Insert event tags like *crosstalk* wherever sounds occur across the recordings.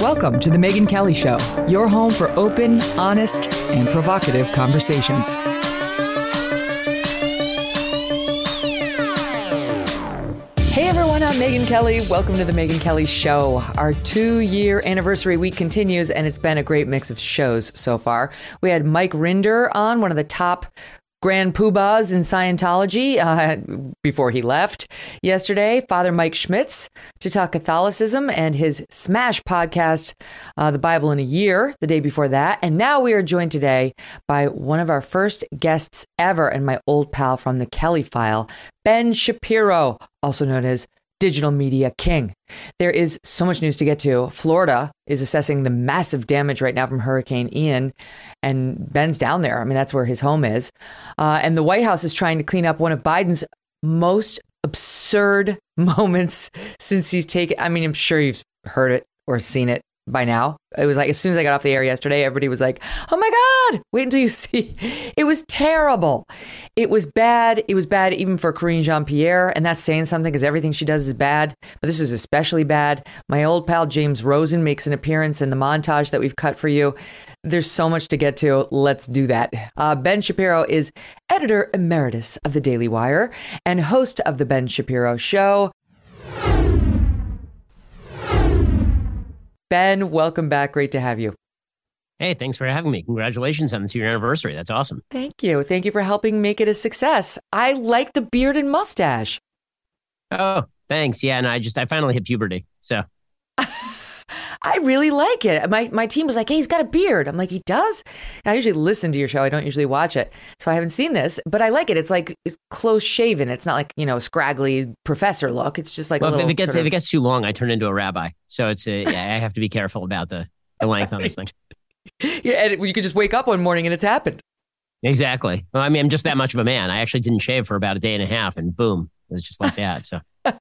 Welcome to The Megyn Kelly Show, your home for open, honest, and provocative conversations. Hey everyone, I'm Megyn Kelly. Welcome to The Megyn Kelly Show. Our two year anniversary week continues, and it's been a great mix of shows so far. We had Mike Rinder on, one of the top grand poobahs in Scientology uh, before he left yesterday, Father Mike Schmitz, to talk Catholicism and his smash podcast, uh, The Bible in a Year, the day before that. And now we are joined today by one of our first guests ever and my old pal from the Kelly File, Ben Shapiro, also known as digital media king. There is so much news to get to. Florida is assessing the massive damage right now from Hurricane Ian, and Ben's down there. I mean, that's where his home is. Uh, and the White House is trying to clean up one of Biden's most absurd *laughs* moments since he's taken. I mean, I'm sure you've heard it or seen it by now. It was like as soon as I got off the air yesterday, everybody was like, "Oh my god, wait until you *laughs* see." It was terrible. It was bad. It was bad even for Karine Jean-Pierre, and that's saying something because everything she does is bad. But this was especially bad. My old pal James Rosen makes an appearance in the montage that we've cut for you. There's so much to get to. Let's do that. Uh, ben Shapiro is editor emeritus of the Daily Wire and host of the Ben Shapiro Show. Ben, welcome back. Great to have you. Hey, thanks for having me. Congratulations on the two year anniversary. That's awesome. Thank you. Thank you for helping make it a success. I like the beard and mustache. Oh, thanks. Yeah, and I just I finally hit puberty. So *laughs* I really like it. My my team was like, "Hey, he's got a beard." I'm like, "He does." And I usually listen to your show. I don't usually watch it, so I haven't seen this. But I like it. It's like it's close shaven. It's not like you know scraggly professor look. It's just like well, a little. if it gets sort if it gets too long, I turn into a rabbi. So it's a, yeah, I have to be careful about the, the length on this thing. *laughs* yeah, and it- you could just wake up one morning and it's happened. Exactly. Well, I mean, I'm just that much of a man. I actually didn't shave for about a day and a half, and boom, it was just like that. So *laughs*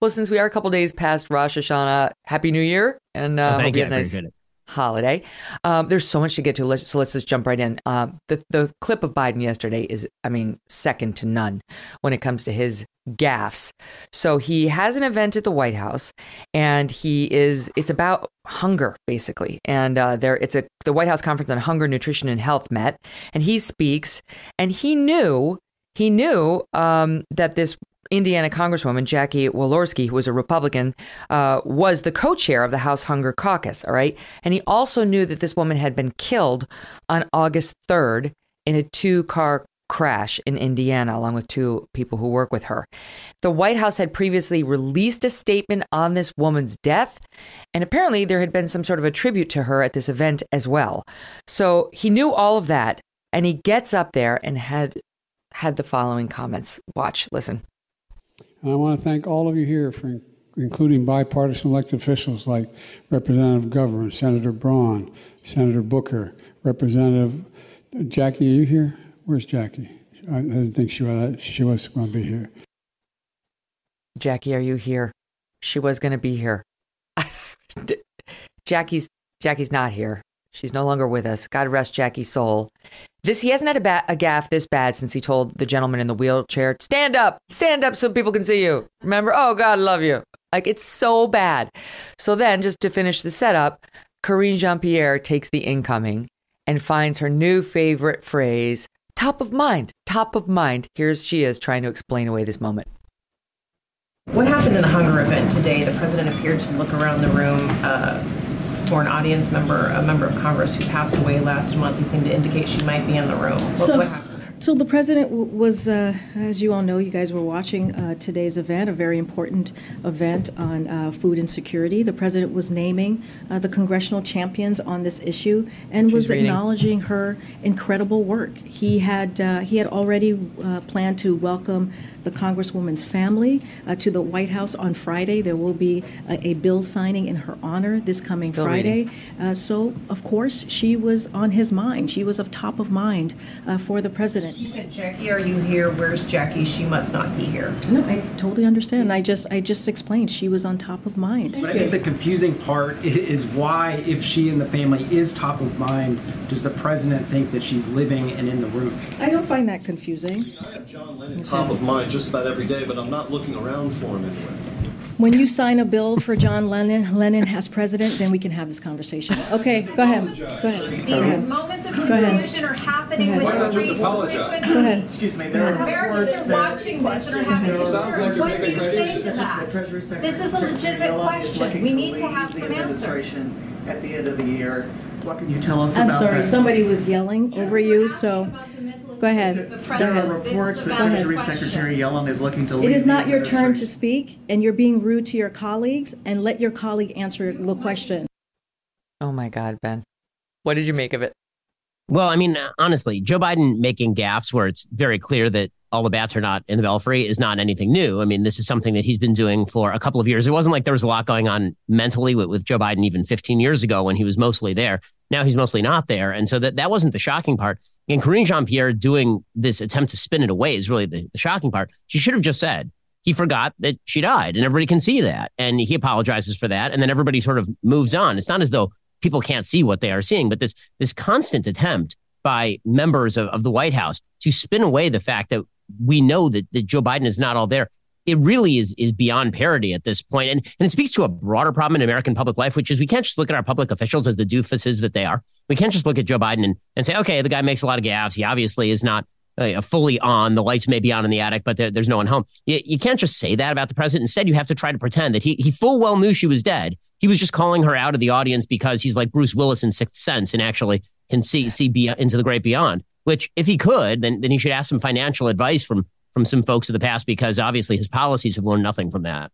Well, since we are a couple days past Rosh Hashanah, Happy New Year, and uh, well, hope thank you I a nice holiday. Um, there's so much to get to, let's, so let's just jump right in. Um, the the clip of Biden yesterday is, I mean, second to none when it comes to his gaffes. So he has an event at the White House, and he is it's about hunger basically, and uh, there it's a the White House conference on hunger, nutrition, and health met, and he speaks, and he knew he knew um, that this Indiana Congresswoman Jackie Walorski, who was a Republican, uh, was the co-chair of the House Hunger Caucus. All right, and he also knew that this woman had been killed on August third in a two-car crash in Indiana, along with two people who work with her. The White House had previously released a statement on this woman's death, and apparently there had been some sort of a tribute to her at this event as well. So he knew all of that, and he gets up there and had had the following comments. Watch, listen. And I want to thank all of you here for including bipartisan elected officials like Representative Governor, Senator Braun, Senator Booker, Representative Jackie. Are you here? Where's Jackie? I didn't think she was, she was going to be here. Jackie, are you here? She was going to be here. *laughs* Jackie's Jackie's not here. She's no longer with us. God rest Jackie's soul. This he hasn't had a, ba- a gaffe this bad since he told the gentleman in the wheelchair, "Stand up, stand up, so people can see you." Remember? Oh God, love you. Like it's so bad. So then, just to finish the setup, Karine Jean-Pierre takes the incoming and finds her new favorite phrase, "Top of mind, top of mind." Here's she is trying to explain away this moment. What happened in the hunger event today? The president appeared to look around the room uh, for an audience member, a member of Congress who passed away last month. He seemed to indicate she might be in the room. What, So- what happened? So the president was, uh, as you all know, you guys were watching uh, today's event, a very important event on uh, food insecurity. The president was naming uh, the congressional champions on this issue and was reading. acknowledging her incredible work. He had uh, he had already uh, planned to welcome the Congresswoman's family uh, to the White House on Friday. There will be a, a bill signing in her honor this coming Still Friday. Uh, so, of course, she was on his mind. She was of top of mind uh, for the president. He said, Jackie, are you here? Where's Jackie? She must not be here. No, I totally understand. I just, I just explained she was on top of mind. But I think the confusing part is why, if she and the family is top of mind, does the president think that she's living and in the room? I don't find that confusing. I have John Lennon top of mind just about every day, but I'm not looking around for him anywhere. When you sign a bill for John Lennon, Lennon as president, then we can have this conversation. Okay, go ahead. Go ahead. These moments of ahead. confusion are happening Go with ahead. the three. Go ahead. Excuse me, there are Americans are watching this and are having concerns. What do you say to that? This is a legitimate question. We need to have some answers. At the end of the year, what can you tell us I'm sorry, somebody was yelling over you, so go ahead. The There are ahead. this is reports that about Treasury question. Secretary Yellen is looking to leave It is not your turn to speak, and you're being rude to your colleagues, and let your colleague answer the question. Oh my God, Ben. What did you make of it? Well, I mean, honestly, Joe Biden making gaffes where it's very clear that all the bats are not in the belfry is not anything new. I mean, this is something that he's been doing for a couple of years. It wasn't like there was a lot going on mentally with, with Joe Biden even 15 years ago when he was mostly there. Now he's mostly not there. And so that, that wasn't the shocking part. And Karine Jean Pierre doing this attempt to spin it away is really the, the shocking part. She should have just said, he forgot that she died and everybody can see that. And he apologizes for that. And then everybody sort of moves on. It's not as though people can't see what they are seeing, but this, this constant attempt by members of, of the White House to spin away the fact that we know that, that Joe Biden is not all there. It really is is beyond parody at this point. And, and it speaks to a broader problem in American public life, which is we can't just look at our public officials as the doofuses that they are. We can't just look at Joe Biden and, and say, okay, the guy makes a lot of gaffes. He obviously is not uh, fully on. The lights may be on in the attic, but there, there's no one home. You, you can't just say that about the president. Instead, you have to try to pretend that he, he full well knew she was dead. He was just calling her out of the audience because he's like Bruce Willis in Sixth Sense and actually can see see be, into the great beyond. Which, if he could, then then he should ask some financial advice from from some folks of the past because obviously his policies have learned nothing from that.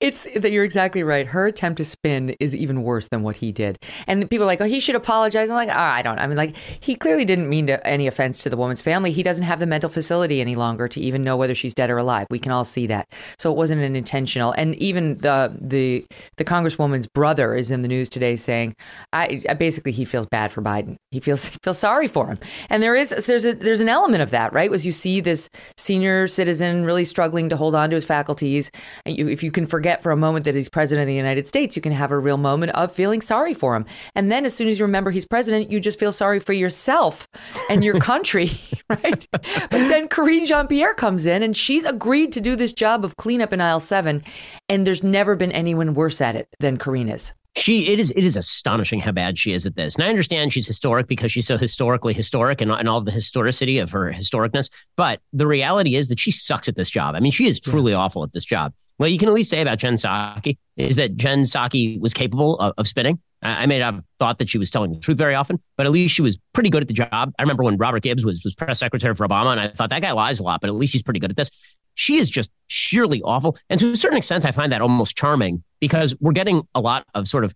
It's that you're exactly right. Her attempt to spin is even worse than what he did. And people are like, oh, he should apologize. I'm like, oh, I don't. I mean, like, he clearly didn't mean to, any offense to the woman's family. He doesn't have the mental facility any longer to even know whether she's dead or alive. We can all see that. So it wasn't an intentional. And even the the the congresswoman's brother is in the news today saying, I, I basically he feels bad for Biden. He feels *laughs* feels sorry for him. And there is there's a there's an element of that, right? Was you see this senior citizen really struggling to hold on to his faculties, and you, if you can forget for a moment that he's president of the United States, you can have a real moment of feeling sorry for him. And then as soon as you remember he's president, you just feel sorry for yourself and your *laughs* country, *laughs* right? But then Karine Jean Pierre comes in and she's agreed to do this job of cleanup in aisle seven. And there's never been anyone worse at it than Karine is. She it is it is astonishing how bad she is at this. And I understand she's historic because she's so historically historic and, and all the historicity of her historicness. But the reality is that she sucks at this job. I mean, she is truly awful at this job. What you can at least say about Jen Psaki is that Jen Psaki was capable of, of spinning. I, I may not have thought that she was telling the truth very often, but at least she was pretty good at the job. I remember when Robert Gibbs was was press secretary for Obama, and I thought that guy lies a lot, but at least he's pretty good at this. She is just sheerly awful. And to a certain extent, I find that almost charming because we're getting a lot of sort of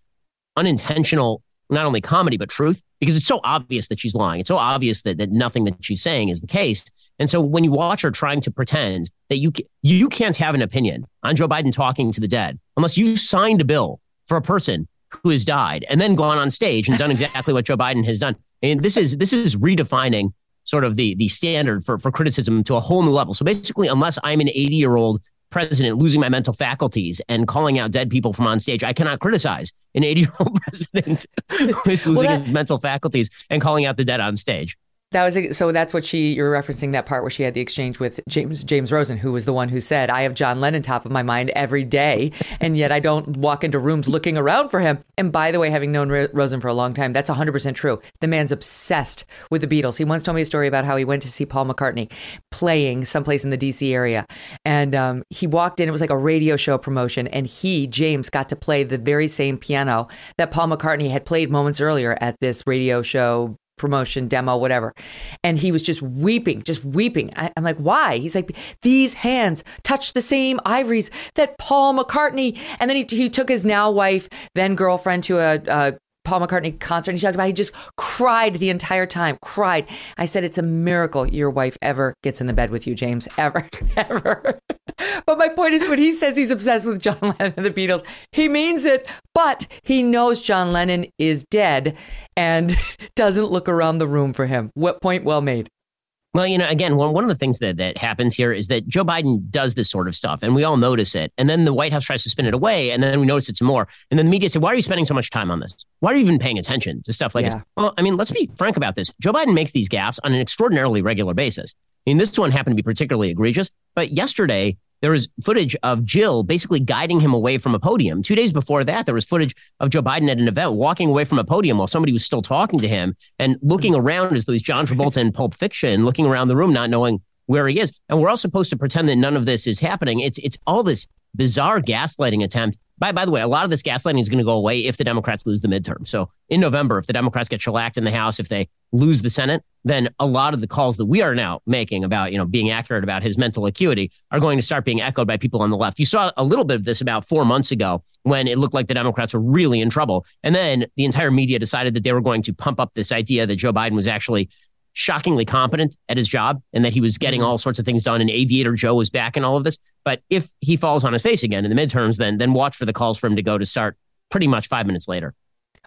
unintentional, not only comedy, but truth, because it's so obvious that she's lying. It's so obvious that, that nothing that she's saying is the case. And so when you watch her trying to pretend that you, you can't have an opinion on Joe Biden talking to the dead unless you signed a bill for a person who has died and then gone on stage and done exactly what Joe Biden has done. And this is, this is redefining sort of the, the standard for, for criticism to a whole new level. So basically, unless I'm an 80 year old president losing my mental faculties and calling out dead people from on stage, I cannot criticize an 80 year old *laughs* president who is losing that- his mental faculties and calling out the dead on stage. That was so. That's what she. You're referencing that part where she had the exchange with James James Rosen, who was the one who said, "I have John Lennon top of my mind every day, and yet I don't walk into rooms looking around for him." And by the way, having known Rosen for a long time, that's 100 percent true. The man's obsessed with the Beatles. He once told me a story about how he went to see Paul McCartney playing someplace in the D.C. area, and um, he walked in. It was like a radio show promotion, and he James got to play the very same piano that Paul McCartney had played moments earlier at this radio show promotion, demo, whatever. And he was just weeping, just weeping. I, am like, why? He's like, these hands touch the same ivories that Paul McCartney. And then he, he took his now wife, then girlfriend, to a, a Paul McCartney concert. And he talked about he just cried the entire time, cried. I said, it's a miracle your wife ever gets in the bed with you, James, ever, *laughs* ever. but my point is, when he says he's obsessed with John *laughs* Lennon and the Beatles, he means it. But he knows John Lennon is dead and *laughs* doesn't look around the room for him. What point well made. Well, you know, again, one, one of the things that, that happens here is that Joe Biden does this sort of stuff and we all notice it. And then the White House tries to spin it away and then we notice it some more. And then the media say, why are you spending so much time on this? Why are you even paying attention to stuff like yeah. this? Well, I mean, let's be frank about this. Joe Biden makes these gaffes on an extraordinarily regular basis. I mean, this one happened to be particularly egregious. But yesterday, there was footage of Jill basically guiding him away from a podium. Two days before that, there was footage of Joe Biden at an event walking away from a podium while somebody was still talking to him and looking around as though he's John Travolta in Pulp Fiction, looking around the room, not knowing where he is. And we're all supposed to pretend that none of this is happening. It's it's all this bizarre gaslighting attempt by, by the way, a lot of this gaslighting is going to go away if the Democrats lose the midterm. So in November, if the Democrats get shellacked in the House, if they lose the Senate, then a lot of the calls that we are now making about, you know, being accurate about his mental acuity are going to start being echoed by people on the left. You saw a little bit of this about four months ago when it looked like the Democrats were really in trouble. And then the entire media decided that they were going to pump up this idea that Joe Biden was actually shockingly competent at his job and that he was getting mm-hmm. all sorts of things done. And Aviator Joe was back in all of this. But if he falls on his face again in the midterms, then then watch for the calls for him to go to start pretty much five minutes later.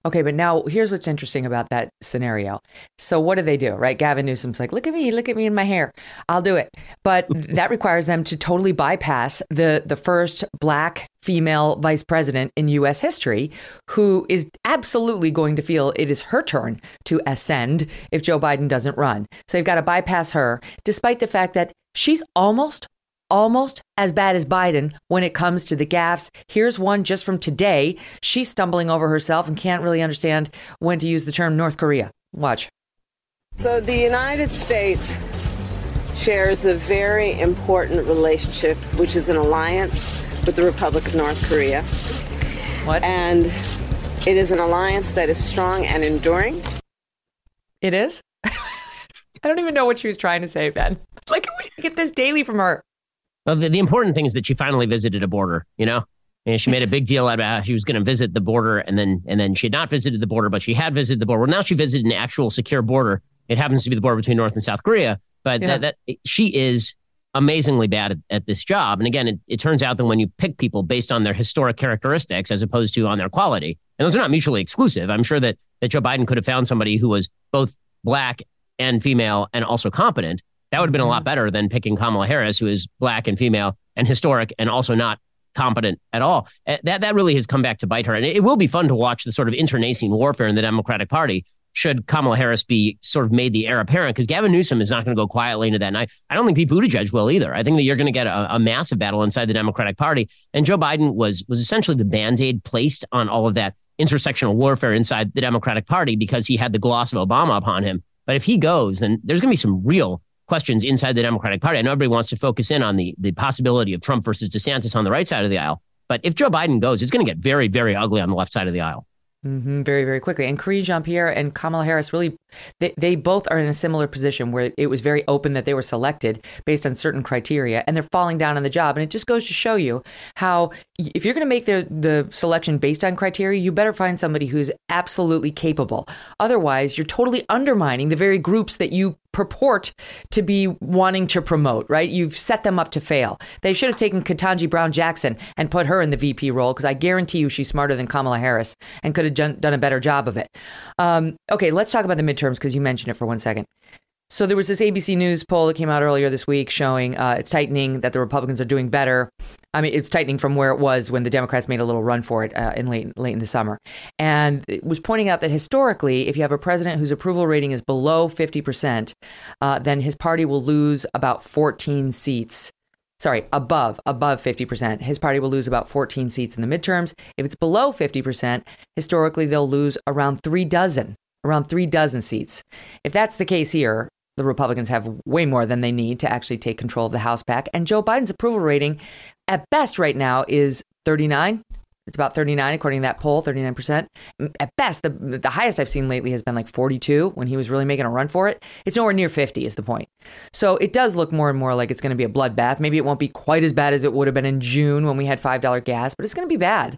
Okay, but now here's what's interesting about that scenario. So what do they do, right? Gavin Newsom's like, look at me, look at me in my hair. I'll do it. But *laughs* that requires them to totally bypass the the first black female vice president in US history who is absolutely going to feel it is her turn to ascend if Joe Biden doesn't run. So they've got to bypass her despite the fact that she's almost almost as bad as Biden when it comes to the gaffes. Here's one just from today. She's stumbling over herself and can't really understand when to use the term North Korea. Watch. So the United States shares a very important relationship, which is an alliance with the Republic of North Korea. What? And it is an alliance that is strong and enduring. It is? *laughs* I don't even know what she was trying to say, Ben. Like, we get this daily from her. Well, the, the important thing is that she finally visited a border, you know? And she made a big deal out about how she was going to visit the border and then and then she had not visited the border, but she had visited the border. Well, now she visited an actual secure border. It happens to be the border between North and South Korea, but yeah. that, that she is amazingly bad at, at this job. And again, it, it turns out that when you pick people based on their historic characteristics as opposed to on their quality, and those are not mutually exclusive. I'm sure that that Joe Biden could have found somebody who was both black and female and also competent. That would have been a lot mm-hmm. better than picking Kamala Harris, who is black and female and historic and also not competent at all. Eh, that that really has come back to bite her, and it will be fun to watch the sort of internecine warfare in the Democratic Party. Should Kamala Harris be sort of made the heir apparent? Because Gavin Newsom is not going to go quietly into that night. I don't think Pete Buttigieg will either. I think that you're going to get a, a massive battle inside the Democratic Party. And Joe Biden was was essentially the band aid placed on all of that intersectional warfare inside the Democratic Party because he had the gloss of Obama upon him. But if he goes, then there's going to be some real questions inside the Democratic Party. I know everybody wants to focus in on the the possibility of Trump versus DeSantis on the right side of the aisle, but if Joe Biden goes, it's going to get very, very ugly on the left side of the aisle. Mm-hmm, very, very quickly. And Karine Jean Pierre and Kamala Harris really, they, they both are in a similar position where it was very open that they were selected based on certain criteria and they're falling down on the job. And it just goes to show you how, if you're going to make the, the selection based on criteria, you better find somebody who's absolutely capable. Otherwise, you're totally undermining the very groups that you purport to be wanting to promote, right? You've set them up to fail. They should have taken Ketanji Brown Jackson and put her in the VP role because I guarantee you she's smarter than Kamala Harris and could have done, done a better job of it. Um, okay, let's talk about the midterms because you mentioned it for one second. So there was this ABC News poll that came out earlier this week showing uh, it's tightening that the Republicans are doing better. I mean, it's tightening from where it was when the Democrats made a little run for it uh, in late late in the summer, and it was pointing out that historically, if you have a president whose approval rating is below fifty percent, uh, then his party will lose about fourteen seats. Sorry, above above fifty percent, his party will lose about fourteen seats in the midterms. If it's below fifty percent, historically they'll lose around three dozen around three dozen seats. If that's the case here, the Republicans have way more than they need to actually take control of the House back. And Joe Biden's approval rating at best right now is 39. It's about 39 according to that poll, 39%. At best, the the highest I've seen lately has been like 42 when he was really making a run for it. It's nowhere near 50 is the point. So it does look more and more like it's going to be a bloodbath. Maybe it won't be quite as bad as it would have been in June when we had $5 gas, but it's going to be bad.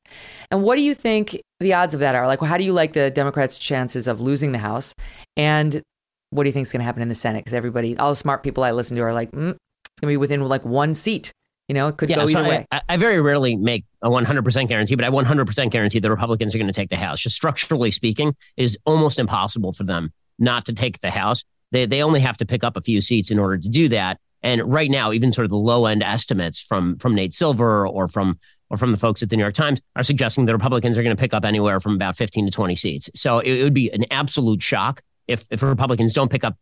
And what do you think the odds of that are? Like, well, how do you like the Democrats' chances of losing the House? And what do you think is going to happen in the Senate? Because everybody, all the smart people I listen to are like, mm, it's going to be within like one seat. You know, it could yeah, go either way. I, I, very rarely make a 100% guarantee, but I 100% guarantee the Republicans are going to take the House. Just structurally speaking, it is almost impossible for them not to take the House. They, they only have to pick up a few seats in order to do that. And right now, even sort of the low end estimates from from Nate Silver or from or from the folks at the New York Times are suggesting the Republicans are going to pick up anywhere from about 15 to 20 seats. So it, it would be an absolute shock if if Republicans don't pick up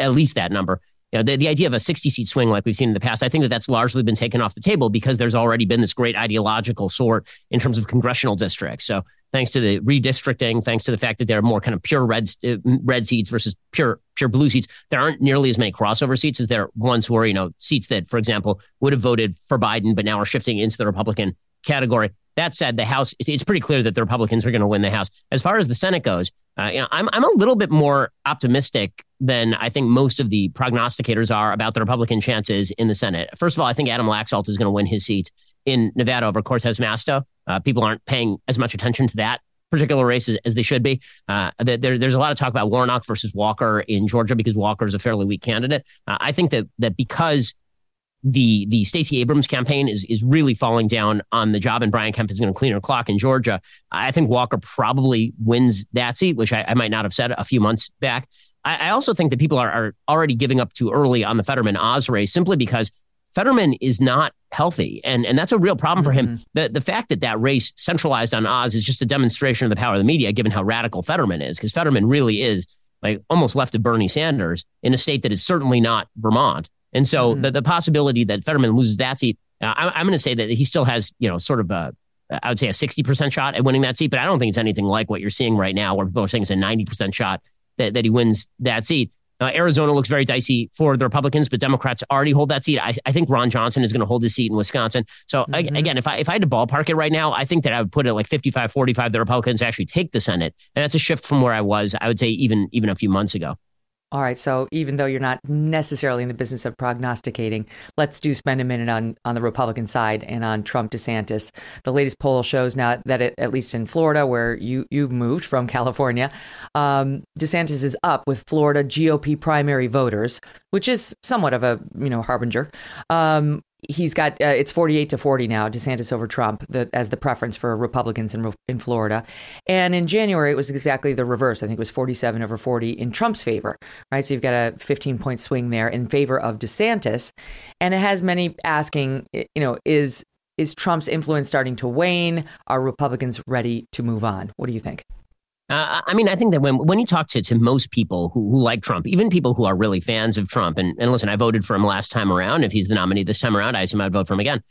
at least that number. You know, the, the idea of a 60 seat swing like we've seen in the past, I think that that's largely been taken off the table because there's already been this great ideological sort in terms of congressional districts. So thanks to the redistricting, thanks to the fact that there are more kind of pure red uh, red seats versus pure pure blue seats, there aren't nearly as many crossover seats as there once were. You know, seats that, for example, would have voted for Biden but now are shifting into the Republican category. That said, the House, it's pretty clear that the Republicans are going to win the House. As far as the Senate goes, uh, you know, I'm, I'm a little bit more optimistic than I think most of the prognosticators are about the Republican chances in the Senate. First of all, I think Adam Laxalt is going to win his seat in Nevada over Cortez Masto. Uh, people aren't paying as much attention to that particular race as, they should be. Uh, there, there's a lot of talk about Warnock versus Walker in Georgia because Walker is a fairly weak candidate. Uh, I think that that because the the Stacey Abrams campaign is is really falling down on the job, and Brian Kemp is going to clean her clock in Georgia. I think Walker probably wins that seat, which I, I might not have said a few months back. I, I also think that people are, are already giving up too early on the Fetterman Oz race simply because Fetterman is not healthy, and and that's a real problem for him. Mm-hmm. The the fact that that race centralized on Oz is just a demonstration of the power of the media, given how radical Fetterman is, because Fetterman really is like almost left of Bernie Sanders in a state that is certainly not Vermont. And so mm. the, the possibility that Fetterman loses that seat, uh, I'm, I'm going to say that he still has, you know, sort of a, I would say a 60% shot at winning that seat, but I don't think it's anything like what you're seeing right now, where people are saying it's a 90% shot that, that he wins that seat. Uh, Arizona looks very dicey for the Republicans, but Democrats already hold that seat. I, I think Ron Johnson is going to hold his seat in Wisconsin. So mm-hmm. again, if I if I had to ballpark it right now, I think that I would put it like 55 45 the Republicans actually take the Senate. And that's a shift from where I was, I would say even even a few months ago. All right. So even though you're not necessarily in the business of prognosticating, let's do spend a minute on, on the Republican side and on Trump DeSantis. The latest poll shows now that it, at least in Florida, where you you've moved from *laughs* California, um, DeSantis is up with Florida GOP primary voters, which is somewhat of a you know harbinger. Um, he's got uh, it's 48 to 40 now DeSantis over Trump the, as the preference for Republicans in in Florida. And in January it was exactly the reverse. I think it was 47 over 40 in Trump's favor right? So you've got a 15 point swing there in favor of DeSantis. And it has many asking you know is is Trump's influence starting to wane? Are Republicans ready to move on? What do you think uh, I mean, I think that when when you talk to to most people who, who like Trump, even people who are really fans of Trump, and, and listen, I voted for him last time around. If he's the nominee this time around, I assume I'd vote for him again.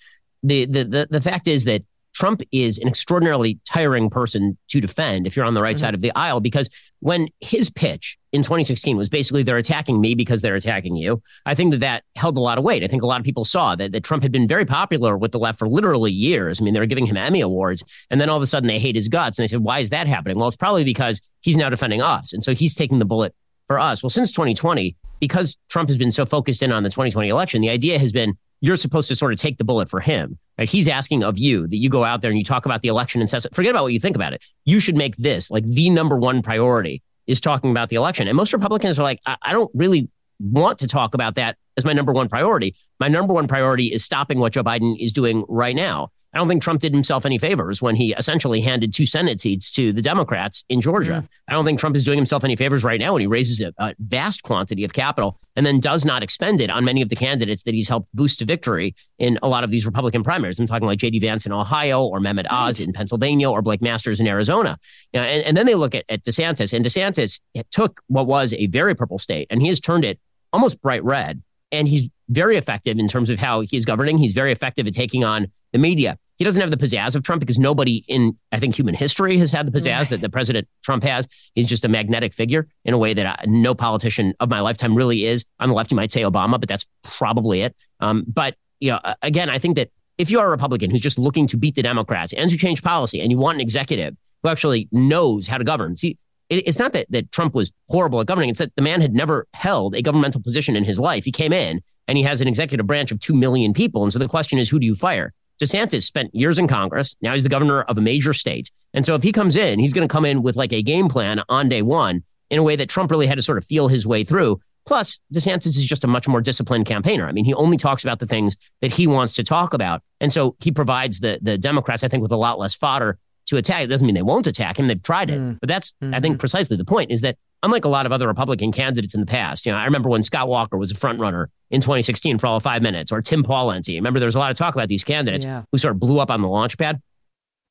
The the the, the fact is that Trump is an extraordinarily tiring person to defend if you're on the right mm-hmm. side of the aisle because when his pitch in 2016 was basically they're attacking me because they're attacking you, I think that that held a lot of weight. I think a lot of people saw that, that Trump had been very popular with the left for literally years. I mean, they were giving him Emmy Awards, and then all of a sudden they hate his guts. And they said, why is that happening? Well, it's probably because he's now defending us. And so he's taking the bullet for us. Well, since 2020, because Trump has been so focused in on the 2020 election, the idea has been you're supposed to sort of take the bullet for him. Right? He's asking of you that you go out there and you talk about the election and says, forget about what you think about it. You should make this like the number one priority is talking about the election. And most Republicans are like, I, I don't really want to talk about that as my number one priority. My number one priority is stopping what Joe Biden is doing right now. I don't think Trump did himself any favors when he essentially handed two Senate seats to the Democrats in Georgia. Mm. I don't think Trump is doing himself any favors right now when he raises a, a, vast quantity of capital and then does not expend it on many of the candidates that he's helped boost to victory in a lot of these Republican primaries. I'm talking like J.D. Vance in Ohio or Mehmet Oz in Pennsylvania or Blake Masters in Arizona. You know, and, and then they look at, at DeSantis, and DeSantis took what was a very purple state and he has turned it almost bright red. And he's very effective in terms of how he's governing. He's very effective at taking on the media. He doesn't have the pizzazz of Trump because nobody in, I think, human history has had the pizzazz right. that the president Trump has. He's just a magnetic figure in a way that I, no politician of my lifetime really is. On the left, you might say Obama, but that's probably it. Um, but you know, again, I think that if you are a Republican who's just looking to beat the Democrats and to change policy, and you want an executive who actually knows how to govern, see, it's not that, that Trump was horrible at governing. It's that the man had never held a governmental position in his life. He came in and he has an executive branch of 2 million people. And so the question is, who do you fire? DeSantis spent years in Congress. Now he's the governor of a major state. And so if he comes in, he's going to come in with like a game plan on day one in a way that Trump really had to sort of feel his way through. Plus, DeSantis is just a much more disciplined campaigner. I mean, he only talks about the things that he wants to talk about. And so he provides the, the Democrats, I think, with a lot less fodder to attack. It doesn't mean they won't attack him. They've tried it. Mm. But that's, mm-hmm. I think, precisely the point is that unlike a lot of other Republican candidates in the past, you know, I remember when Scott Walker was a front runner in 2016 for all of five minutes, or Tim Pawlenty. Remember, there was a lot of talk about these candidates yeah. who sort of blew up on the launch pad.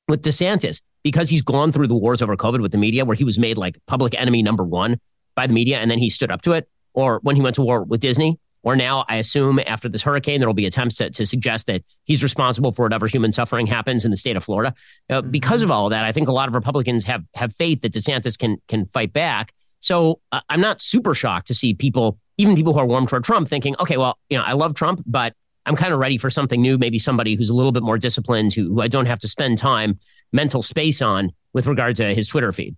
With DeSantis, because he's gone through the wars over COVID with the media, where he was made like public enemy number one by the media, and then he stood up to it, or when he went to war with Disney, or now I assume after this hurricane, there will be attempts to, to suggest that he's responsible for whatever human suffering happens in the state of Florida. Uh, because of all of that, I think a lot of Republicans have have faith that DeSantis can can fight back. So uh, I'm not super shocked to see people, even people who are warm toward Trump, thinking, okay, well, you know, I love Trump, but I'm kind of ready for something new. Maybe somebody who's a little bit more disciplined, who, who I don't have to spend time, mental space on with regard to his Twitter feed.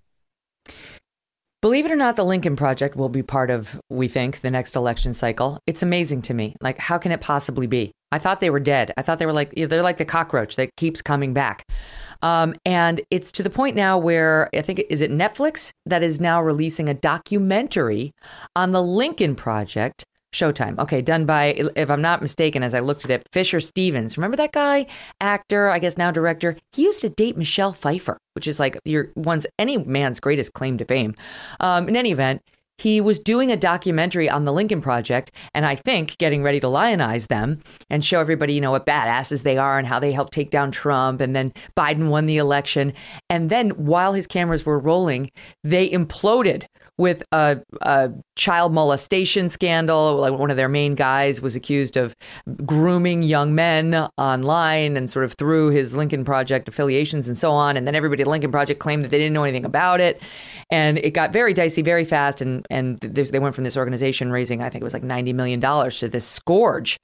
Believe it or not, the Lincoln Project will be part of, we think, the next election cycle. It's amazing to me. Like, how can it possibly be? I thought they were dead. I thought they were like, they're like the cockroach that keeps coming back. Um, and it's to the point now where I think, is it Netflix that is now releasing a documentary on the Lincoln Project Showtime. Okay, done by, if I'm not mistaken, as I looked at it, Fisher Stevens. Remember that guy, actor, I guess now director? He used to date Michelle Pfeiffer, which is like your one's any man's greatest claim to fame. Um, in any event, he was doing a documentary on the Lincoln Project, and I think getting ready to lionize them and show everybody, you know, what badasses they are and how they helped take down Trump. And then Biden won the election. And then while his cameras were rolling, they imploded with a, a, child molestation scandal. Like one of their main guys was accused of grooming young men online and sort of through his Lincoln Project affiliations and so on. And then everybody at Lincoln Project claimed that they didn't know anything about it. And it got very dicey very fast. And, and they went from this organization raising, I think it was like $90 million to this scourge.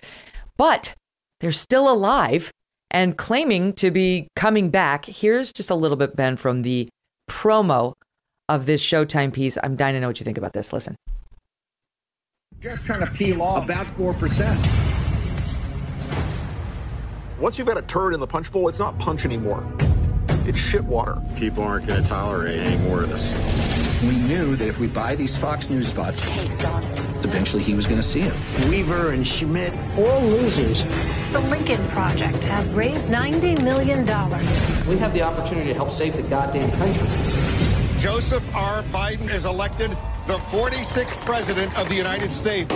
But they're still alive and claiming to be coming back. Here's just a little bit, Ben, from the promo of this Showtime piece. I'm dying to know what you think about this. Listen. Just trying to peel off about 4%. Once you've got a turd in the punch bowl, it's not punch anymore. It's shit water. People aren't going to tolerate any more of this. We knew that if we buy these Fox News spots, eventually he was going to see it. Weaver and Schmidt, all losers. The Lincoln Project has raised $90 million. We have the opportunity to help save the goddamn country. Joseph R. Biden is elected the 46th President of the United States.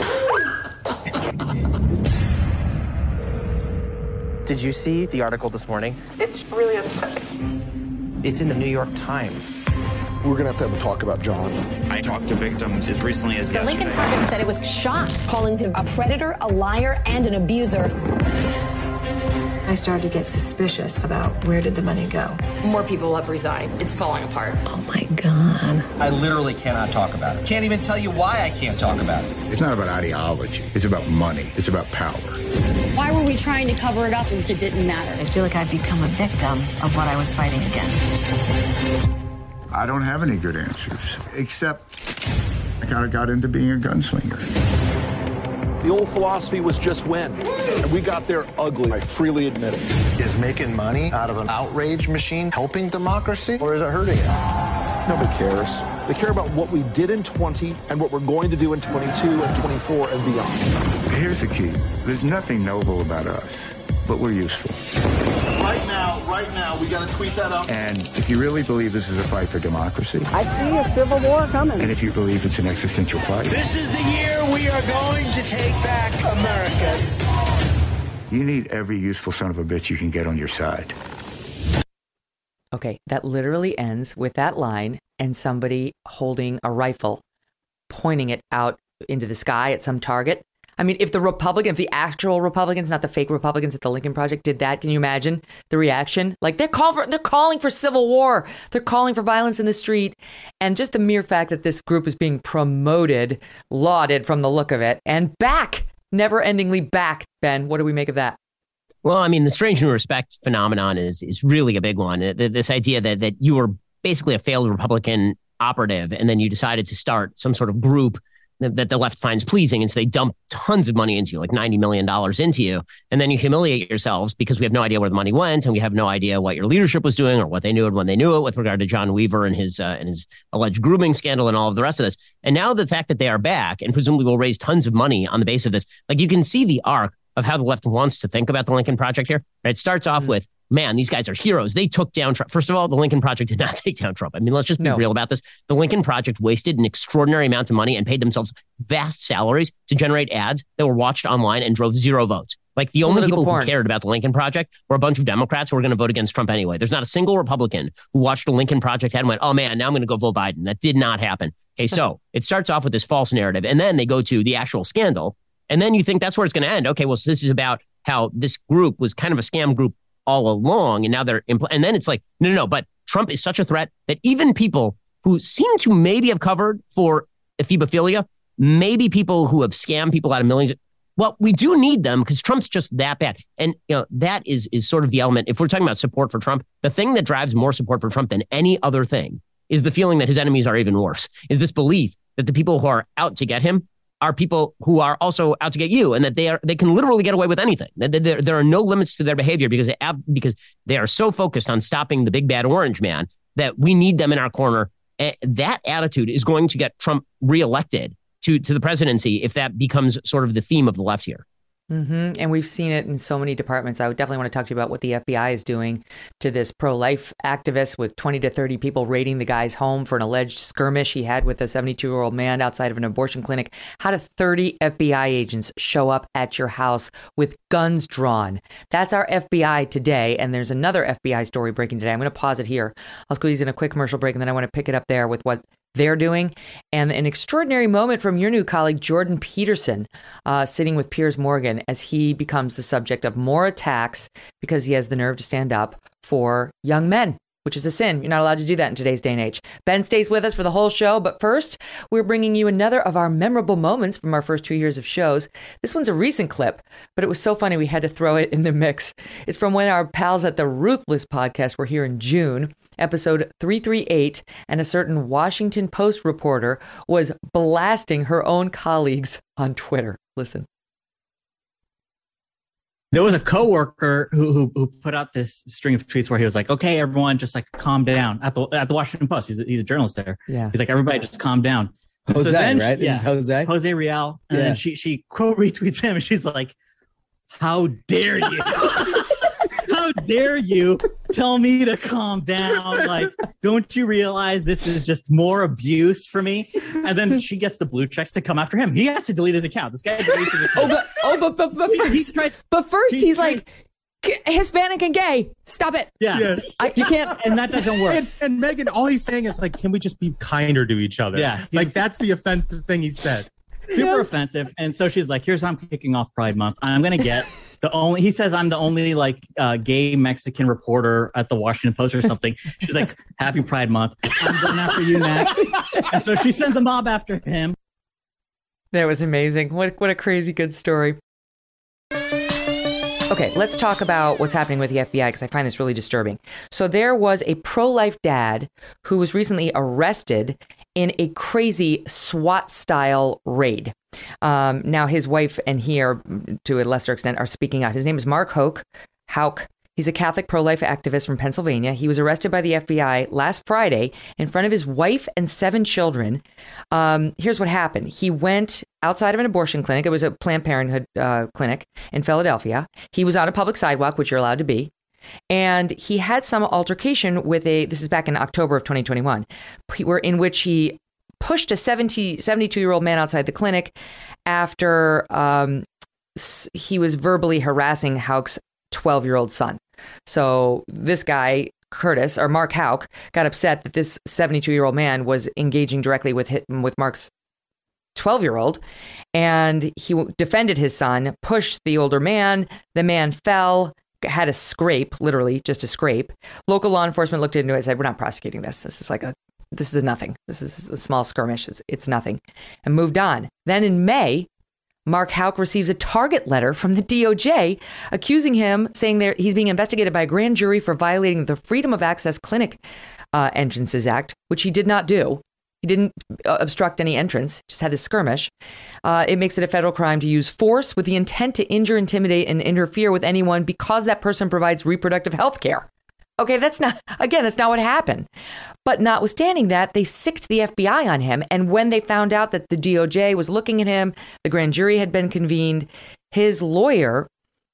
Did you see the article this morning? It's really upsetting. It's in the New York Times. We're going to have to have a talk about John. I talked to victims as recently as the yesterday. The Lincoln Project said it was shocked, calling him a predator, a liar, and an abuser. I started to get suspicious about where did the money go. More people have resigned. It's falling apart. Oh my God. I literally cannot talk about it. Can't even tell you why I can't talk about it. It's not about ideology. It's about money. It's about power. Why were we trying to cover it up if it didn't matter? I feel like I've become a victim of what I was fighting against. I don't have any good answers, except I kind of got into being a gunslinger. The old philosophy was just win. And we got there ugly, I freely admit it. Is making money out of an outrage machine helping democracy or is it hurting it? Nobody cares. They care about what we did in 20 and what we're going to do in 22 and 24 and beyond. Here's the key. There's nothing noble about us, but we're useful. Right now, right now. We got to tweet that out. And if you really believe this is a fight for democracy, I see a civil war coming. and if you believe it's an existential fight, This is the year we are going to take back America. you need every useful son of a bitch you can get on your side. Okay, that literally ends with that line and somebody holding a rifle, pointing it out into the sky at some target. I mean, if the Republican, if the actual Republicans, not the fake Republicans at the Lincoln Project, did that, can you imagine the reaction? Like they're call for, they're calling for civil war, they're calling for violence in the street, and just the mere fact that this group is being promoted, lauded from the look of it, and back, never-endingly back. Ben, what do we make of that? Well, I mean, the strange new respect phenomenon is is really a big one. This idea that that you were basically a failed Republican operative, and then you decided to start some sort of group that, the left finds pleasing, and so they dump tons of money into you, like ninety million dollars into you, and then you humiliate yourselves because we have no idea where the money went, and we have no idea what your leadership was doing or what they knew and when they knew it, with regard to John Weaver and his uh, and his alleged grooming scandal and all of the rest of this. And now the fact that they are back and presumably will raise tons of money on the base of this, like you can see the arc of how the left wants to think about the Lincoln Project here. It starts off with, man, these guys are heroes. They took down Trump. First of all, the Lincoln Project did *laughs* not take down Trump. I mean, let's just be No. real about this. The Lincoln Project wasted an extraordinary amount of money and paid themselves vast salaries to generate ads that were watched online and drove zero votes. Like the only people porn. who cared about the Lincoln Project were a bunch of Democrats who were going to vote against Trump anyway. There's not a single Republican who watched the Lincoln Project ad and went, oh man, now I'm going to go vote Biden. That did not happen. Okay, so it starts off with this false narrative, and then they go to the actual scandal. And then you think that's where it's going to end. Okay, well, so this is about how this group was kind of a scam group all along, and now they're impl- and then it's like, no, no, no. But Trump is such a threat that even people who seem to maybe have covered for ephebophilia, maybe people who have scammed people out of millions. Well, we do need them because Trump's just that bad, and you know that is is sort of the element. If we're talking about support for Trump, the thing that drives more support for Trump than any other thing is the feeling that his enemies are even worse. Is this belief that the people who are out to get him are people who are also out to get you, and that they are they can literally get away with anything. There, there are no limits to their behavior because they because they are so focused on stopping the big bad orange man that we need them in our corner. Eh, That attitude is going to get Trump reelected to to the presidency if that becomes sort of the theme of the left here. Hmm And we've seen it in so many departments. I would definitely want to talk to you about what the FBI is doing to this pro life activist with 20 to 30 people raiding the guy's home for an alleged skirmish he had with a 72 year old man outside of an abortion clinic. How do 30 FBI agents show up at your house with guns drawn? That's our FBI today. And there's another FBI story breaking today. I'm going to pause it here. I'll squeeze in a quick commercial break and then I want to pick it up there with what they're doing. And an extraordinary moment from your new colleague, Jordan Peterson, uh, sitting with Piers Morgan as he becomes the subject of more attacks because he has the nerve to stand up for young men. Which is a sin. You're not allowed to do that in today's day and age. Ben stays with us for the whole show, but first, we're bringing you another of our memorable moments from our first two years of shows. This one's a recent clip, but it was so funny we had to throw it in the mix. It's from when our pals at the Ruthless podcast were here in June episode 338, and a certain Washington Post reporter was blasting her own colleagues on Twitter. Listen. There was a coworker who, who who put out this string of tweets where he was like, "Okay, everyone, just like calm down." At the at the Washington Post, he's a, he's a journalist there. Yeah. He's like, "Everybody, just calm down." Jose, then she- right? This is Jose? Jose Real, and Yeah. then she she quote retweets him, and she's like, "How dare you? *laughs* How dare you tell me to calm down? Like, don't you realize this is just more abuse for me?" And then she gets the blue checks to come after him. He has to delete his account. This guy deletes his account. Oh, but oh, but but, but first, but first he's like Hispanic and gay. Stop it. Yeah. Yes. I, you can't. *laughs* and that doesn't work. And, and Megyn, all he's saying is like, can we just be kinder to each other? Yeah. Like that's the offensive thing he said. super Yes. offensive. And so she's like, "Here's how I'm kicking off Pride Month. I'm gonna get the only." He says I'm the only like uh, gay Mexican reporter at the Washington Post or something. *laughs* She's like, "Happy Pride Month. I'm going after you next." And so she sends a mob after him. That was amazing. What what a crazy good story. Okay, let's talk about what's happening with the FBI because I find this really disturbing. So there was a pro-life dad who was recently arrested in a crazy SWAT-style raid. Um, now his wife and he are, to a lesser extent, are speaking out. His name is Mark Houck. Houck. He's a Catholic pro life activist from Pennsylvania. He was arrested by the FBI last Friday in front of his wife and seven children. Um, here's what happened he went outside of an abortion clinic. It was a Planned Parenthood uh, clinic in Philadelphia. He was on a public sidewalk, which you're allowed to be. And he had some altercation with a. This is back in October of 2021, where in which he pushed a 70, 72 year old man outside the clinic after um, he was verbally harassing Houck's 12 year old son. So this guy Curtis or Mark Houck got upset that this 72 year old man was engaging directly with with Mark's 12 year old and he defended his son, pushed the older man. The man fell, had a scrape, literally just a scrape. Local law enforcement looked into it and said, We're not prosecuting this. This is like a this is nothing. This is a small skirmish. It's, it's nothing. And moved on. Then in May, Mark Houck receives a target letter from the DOJ accusing him, saying that he's being investigated by a grand jury for violating the Freedom of Access Clinic uh, Entrances Act, which he did not do. He didn't uh, obstruct any entrance, just had this skirmish. Uh, it makes it a federal crime to use force with the intent to injure, intimidate, and interfere with anyone because that person provides reproductive health care. Okay, that's not, *laughs* again, that's not what happened. But notwithstanding that, they sicked the FBI on him. And when they found out that the DOJ was looking at him, the grand jury had been convened, his lawyer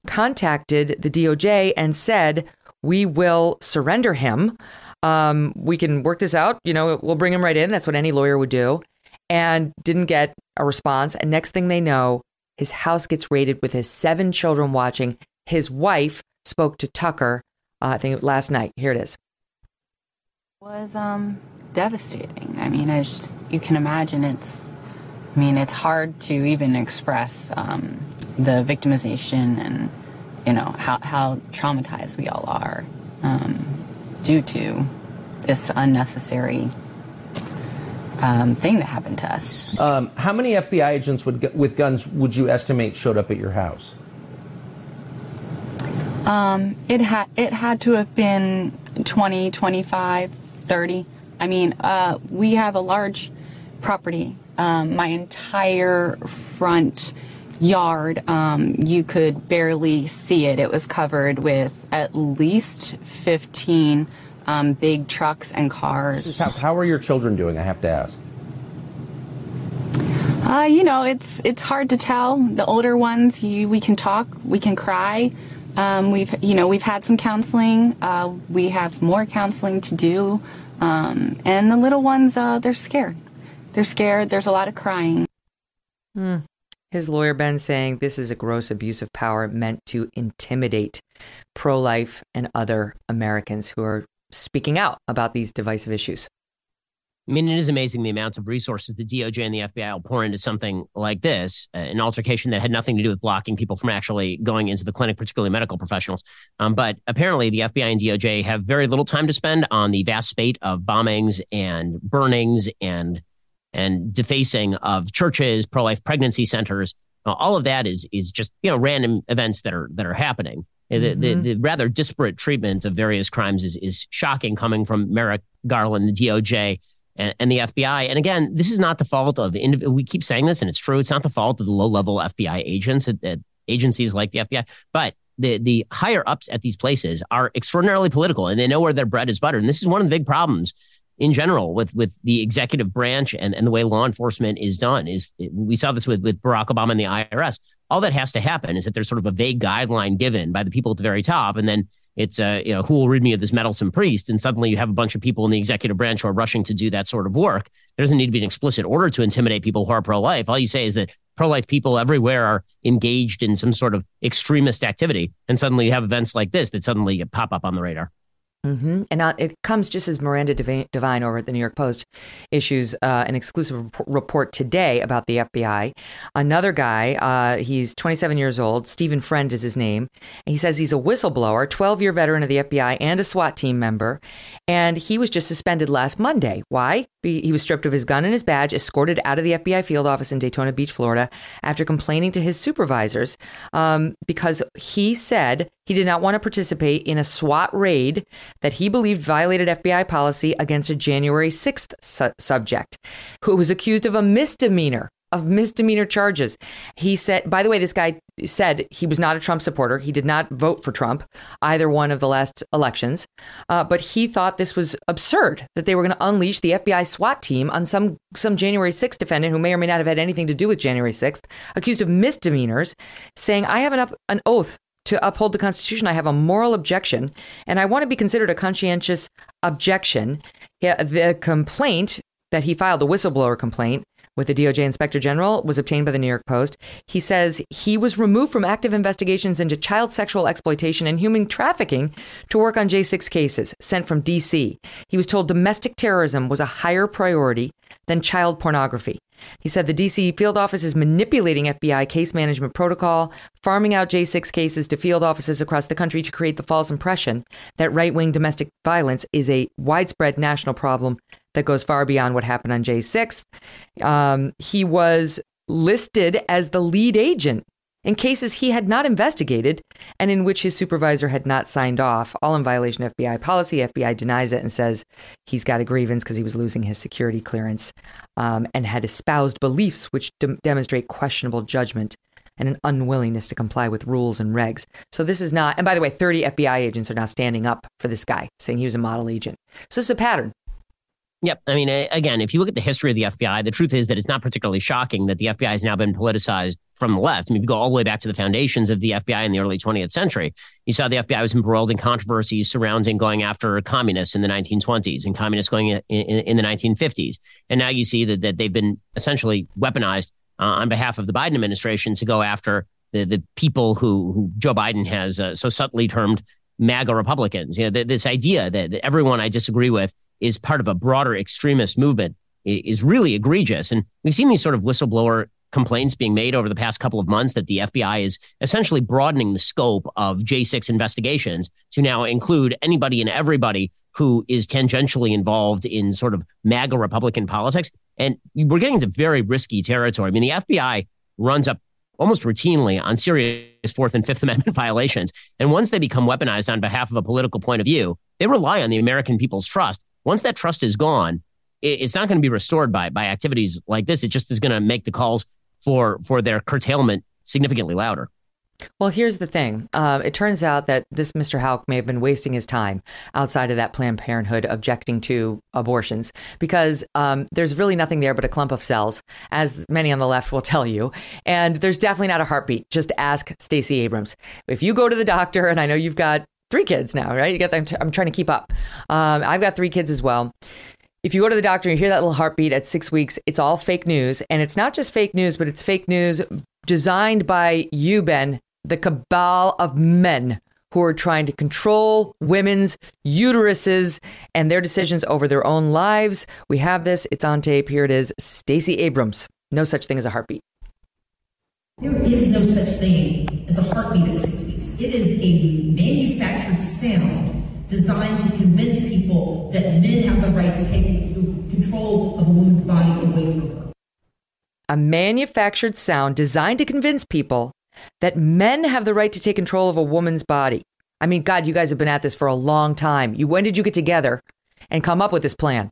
contacted the DOJ and said, We will surrender him. Um, we can work this out. You know, we'll bring him right in. That's what any lawyer would do. And didn't get a response. And next thing they know, his house gets raided with his seven children watching. His wife spoke to Tucker uh, I think last night. Here it is. Was um, devastating. I mean, as you can imagine, it's. I mean, it's hard to even express um, the victimization and you know how how traumatized we all are um, due to this unnecessary um, thing that happened to us. Um, how many FBI agents would, with guns would you estimate showed up at your house? Um, it had it had to have been 20, 25, 30. I mean, uh, we have a large property. Um, my entire front yard, um, you could barely see it. It was covered with at least 15 um, big trucks and cars. How, how, are your children doing? I have to ask. Uh, you know, it's it's hard to tell. The older ones, you, we can talk, we can cry. Um, we've, you know, we've had some counseling. Uh, we have more counseling to do. Um, and the little ones, uh, they're scared. They're scared. There's a lot of crying. Hmm. His lawyer, Ben, saying this is a gross abuse of power meant to intimidate pro life and other Americans who are speaking out about these divisive issues. I mean, it is amazing the amount of resources the DOJ and the FBI will pour into something like this, uh, an altercation that had nothing to do with blocking people from actually going into the clinic, particularly medical professionals. Um, but apparently, the FBI and DOJ have very little time to spend on the vast spate of bombings and burnings and and defacing of churches, pro life pregnancy centers. Uh, all of that is is just you know random events that are that are happening. Mm-hmm. The, the, mm-hmm. the rather disparate treatment of various crimes is is shocking coming from Merrick Garland, the DOJ and, and the FBI. And again, this is not the fault of we keep saying this, and it's true. It's not the fault of the low level FBI agents at, at agencies like the FBI, but the the higher ups at these places are extraordinarily political, and they know where their bread is buttered. And this is one of the big problems in general with with the executive branch and, and the way law enforcement is done is we saw this with with Barack Obama and the IRS. All that has to happen is that there's sort of a vague guideline given by the people at the very top, and then it's uh, you know who will rid me of this meddlesome priest? And suddenly you have a bunch of people in the executive branch who are rushing to do that sort of work. There doesn't need to be an explicit order to intimidate people who are pro-life. All you say is that pro-life people everywhere are engaged in some sort of extremist activity and suddenly you have events like this that suddenly pop up on the radar Mm-hmm. And uh, it comes just as Miranda Devine over at the New York Post issues uh, an exclusive report today about the FBI. Another guy, uh, he's 27 years old, Stephen Friend is his name. He says he's a whistleblower, 12 year veteran of the FBI, and a SWAT team member. And he was just suspended last Monday. Why? He was stripped of his gun and his badge, escorted out of the FBI field office in Daytona Beach, Florida, after complaining to his supervisors um, because he said he did not want to participate in a SWAT raid that he believed violated FBI policy against a January 6th su- subject who was accused of a misdemeanor of misdemeanor charges. He said, by the way, this guy said he was not a Trump supporter. He did not vote for Trump, either one of the last elections. Uh, but he thought this was absurd that they were going to unleash the FBI SWAT team on some, some January 6th defendant who may or may not have had anything to do with January 6th, accused of misdemeanors, saying, I have an, up, an oath to uphold the Constitution, I have a moral objection, and I want to be considered a conscientious objection. The complaint that he filed, the whistleblower complaint, with the DOJ Inspector General was obtained by the New York Post. He says he was removed from active investigations into child sexual exploitation and human trafficking to work on J6 cases sent from DC. He was told domestic terrorism was a higher priority than child pornography. He said the DC field office is manipulating FBI case management protocol, farming out J6 cases to field offices across the country to create the false impression that right wing domestic violence is a widespread national problem that goes far beyond what happened on J6. Um, he was listed as the lead agent in cases he had not investigated and in which his supervisor had not signed off, all in violation of FBI policy. FBI denies it and says he's got a grievance because he was losing his security clearance um, and had espoused beliefs which de- demonstrate questionable judgment and an unwillingness to comply with rules and regs. So this is not, and by the way, 30 FBI agents are now standing up for this guy, saying he was a model agent. So this is a pattern. Yep. I mean, again, if you look at the history of the FBI, the truth is that it's not particularly shocking that the FBI has now been politicized from the left. I mean, if you go all the way back to the foundations of the FBI in the early 20th century, you saw the FBI was embroiled in controversies surrounding going after communists in the 1920s and communists going in, in, in the 1950s. And now you see that, that they've been essentially weaponized uh, on behalf of the Biden administration to go after the, the people who, who Joe Biden has uh, so subtly termed MAGA Republicans. You know, th- this idea that, that everyone I disagree with is part of a broader extremist movement is really egregious. And we've seen these sort of whistleblower complaints being made over the past couple of months that the FBI is essentially broadening the scope of J6 investigations to now include anybody and everybody who is tangentially involved in sort of MAGA Republican politics. And we're getting to very risky territory. I mean, the FBI runs up almost routinely on serious Fourth and Fifth *laughs* Amendment violations. And once they become weaponized on behalf of a political point of view, they rely on the American people's trust once that trust is gone, it's not going to be restored by by activities like this. It just is going to make the calls for for their curtailment significantly louder. Well, here's the thing. Uh, it turns out that this Mr. Houck may have been wasting his time outside of that Planned Parenthood objecting to abortions because um, there's really nothing there but a clump of cells, as many on the left will *laughs* tell you. And there's definitely not a heartbeat. Just ask Stacey Abrams. If you go to the doctor, and I know you've got three kids now, right? You get them. I'm trying to keep up. Um, I've got three kids as well. If you go to the doctor and you hear that little heartbeat at six weeks, it's all fake news. And it's not just fake news, but it's fake news designed by you, Ben, the cabal of men who are trying to control women's uteruses and their decisions over their own lives. We have this. It's on tape. Here it is. Stacey Abrams. No such thing as a heartbeat. There is no such thing as a heartbeat at six weeks. It is a manufactured sound designed to convince people that men have the right to take control of a woman's body away from her. A manufactured sound designed to convince people that men have the right to take control of a woman's body. I mean, God, you guys have been at this for a long time. You, when did you get together and come up with this plan?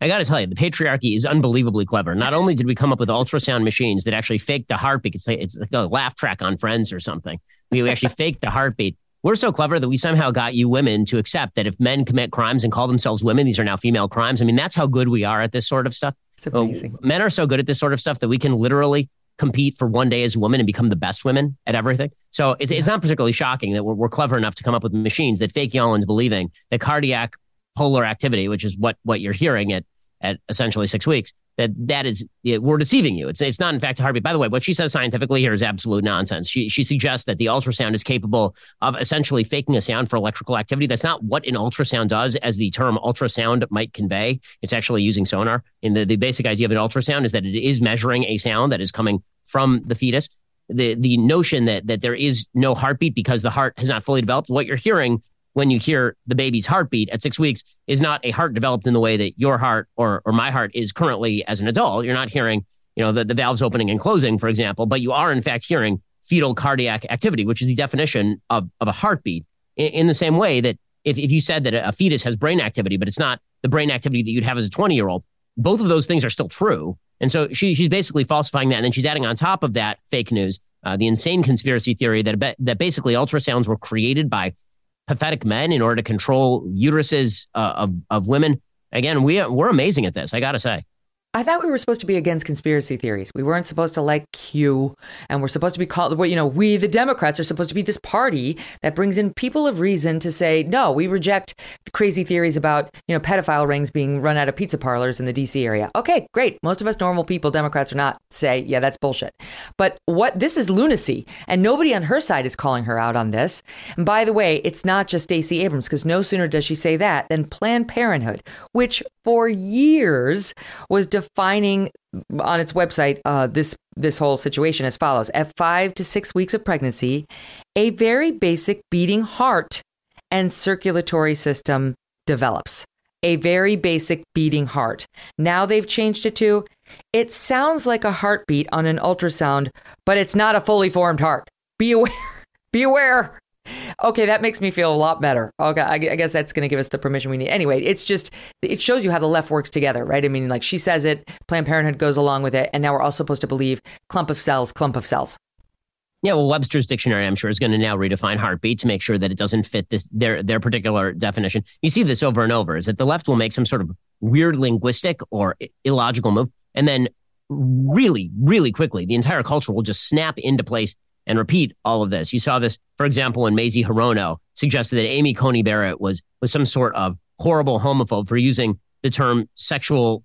I got to tell you, the patriarchy is unbelievably clever. Not only did we come up with ultrasound machines that actually fake the heartbeat, it's like, it's like a laugh track on Friends or something. We actually *laughs* faked the heartbeat. We're so clever that we somehow got you women to accept that if men commit crimes and call themselves women, these are now female crimes. I mean, that's how good we are at this sort of stuff. It's amazing. Oh, men are so good at this sort of stuff that we can literally compete for one day as a woman and become the best women at everything. So it's, yeah. it's not particularly shocking that we're, we're clever enough to come up with machines that fake Yellen's believing that cardiac polar activity, which is what what you're hearing at at essentially six weeks, that that is we're deceiving you. It's it's not in fact a heartbeat. By the way, what she says scientifically here is absolute nonsense. She she suggests that the ultrasound is capable of essentially faking a sound for electrical activity. That's not what an ultrasound does, as the term ultrasound might convey. It's actually using sonar. And the, the basic idea of an ultrasound is that it is measuring a sound that is coming from the fetus. The the notion that that there is no heartbeat because the heart has not fully developed. What you're hearing when you hear the baby's heartbeat at six weeks is not a heart developed in the way that your heart or, or my heart is currently as an adult. You're not hearing, you know, the, the valves opening and closing, for example, but you are in fact hearing fetal cardiac activity, which is the definition of, of a heartbeat in, in the same way that if, if you said that a fetus has brain activity, but it's not the brain activity that you'd have as a 20 year old, both of those things are still true. And so she, she's basically falsifying that. And then she's adding on top of that fake news, uh, the insane conspiracy theory that, that basically ultrasounds were created by pathetic men in order to control uteruses uh, of, of women. Again, we, we're amazing at this, I got to say. I thought we were supposed to be against conspiracy theories. We weren't supposed to like Q, and we're supposed to be called. Well, you know, we the Democrats are supposed to be this party that brings in people of reason to say no. We reject crazy theories about you know pedophile rings being run out of pizza parlors in the D.C. area. Okay, great. Most of us normal people, Democrats, are not say yeah that's bullshit. But what this is lunacy, and nobody on her side is calling her out on this. And by the way, it's not just Stacey Abrams because no sooner does she say that than Planned Parenthood, which for years was defining on its website uh, this this whole situation as follows: At five to six weeks of pregnancy, a very basic beating heart and circulatory system develops. A very basic beating heart. Now they've changed it to it sounds like a heartbeat on an ultrasound, but it's not a fully formed heart. Be aware. *laughs* Be aware. Okay, that makes me feel a lot better. Okay, I guess that's going to give us the permission we need. Anyway, it's just it shows you how the left works together, right? I mean, like she says it, Planned Parenthood goes along with it, and now we're all supposed to believe clump of cells, clump of cells. Yeah, well, Webster's dictionary, I'm sure, is going to now redefine heartbeat to make sure that it doesn't fit this their their particular definition. You see this over and over: is that the left will make some sort of weird linguistic or illogical move, and then really, really quickly, the entire culture will just snap into place and repeat all of this. You saw this, for example, when Mazie Hirono suggested that Amy Coney Barrett was was some sort of horrible homophobe for using the term sexual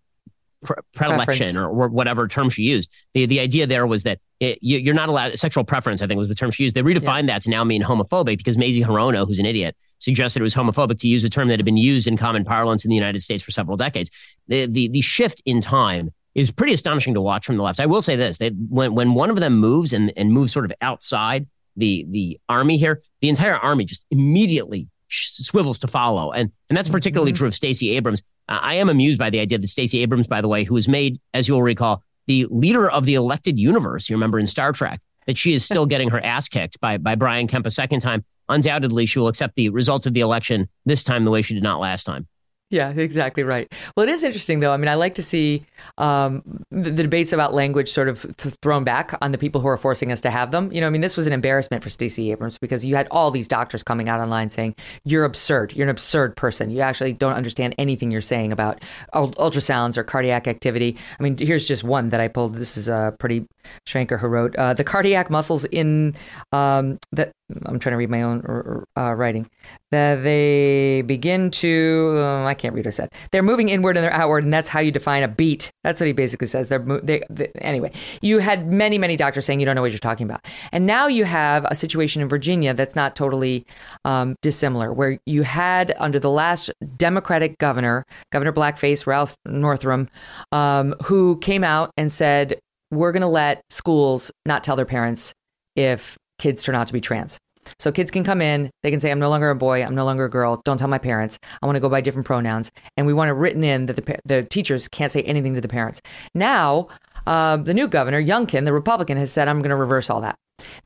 pre- predilection or, or, whatever term she used. The the idea there was that it, you, are not allowed sexual preference. I think was the term she used. They redefined yeah. that to now mean homophobic because Mazie Hirono, who's an idiot, suggested it was homophobic to use a term that had been used in common parlance in the United States for several decades. The the, the shift in time is pretty astonishing to watch from the left. I will say this: they, when when one of them moves and and moves sort of outside the the army here, the entire army just immediately swivels to follow, and and that's particularly mm-hmm. true of Stacey Abrams. Uh, I am amused by the idea that Stacey Abrams, by the way, who was made, as you will recall, the leader of the elected universe. You remember in Star Trek that she is still *laughs* getting her ass kicked by by Brian Kemp a second time. Undoubtedly, she will accept the results of the election this time the way she did not last time. Yeah, exactly right. Well, it is interesting, though. I mean, I like to see um, the, the, debates about language sort of th- thrown back on the people who are forcing us to have them. You know, I mean, this was an embarrassment for Stacey Abrams because you had all these doctors coming out online saying, You're absurd. You're an absurd person. You actually don't understand anything you're saying about ultrasounds or cardiac activity. I mean, here's just one that I pulled. This is a pretty Schranker who wrote uh, the cardiac muscles in um, that I'm trying to read my own uh, writing that they begin to uh, I can't read what I said. They're moving inward and they're outward and that's how you define a beat. That's what he basically says. They're they, they, anyway you had many many doctors saying you don't know what you're talking about. And now you have a situation in Virginia that's not totally um, dissimilar where you had under the last Democratic governor Governor Blackface Ralph Northam um, who came out and said we're going to let schools not tell their parents if kids turn out to be trans. So kids can come in, they can say, I'm no longer a boy, I'm no longer a girl, don't tell my parents, I want to go by different pronouns. And we want it written in that the, the teachers can't say anything to the parents. Now, uh, the new governor, Youngkin, the Republican, has said, I'm going to reverse all that.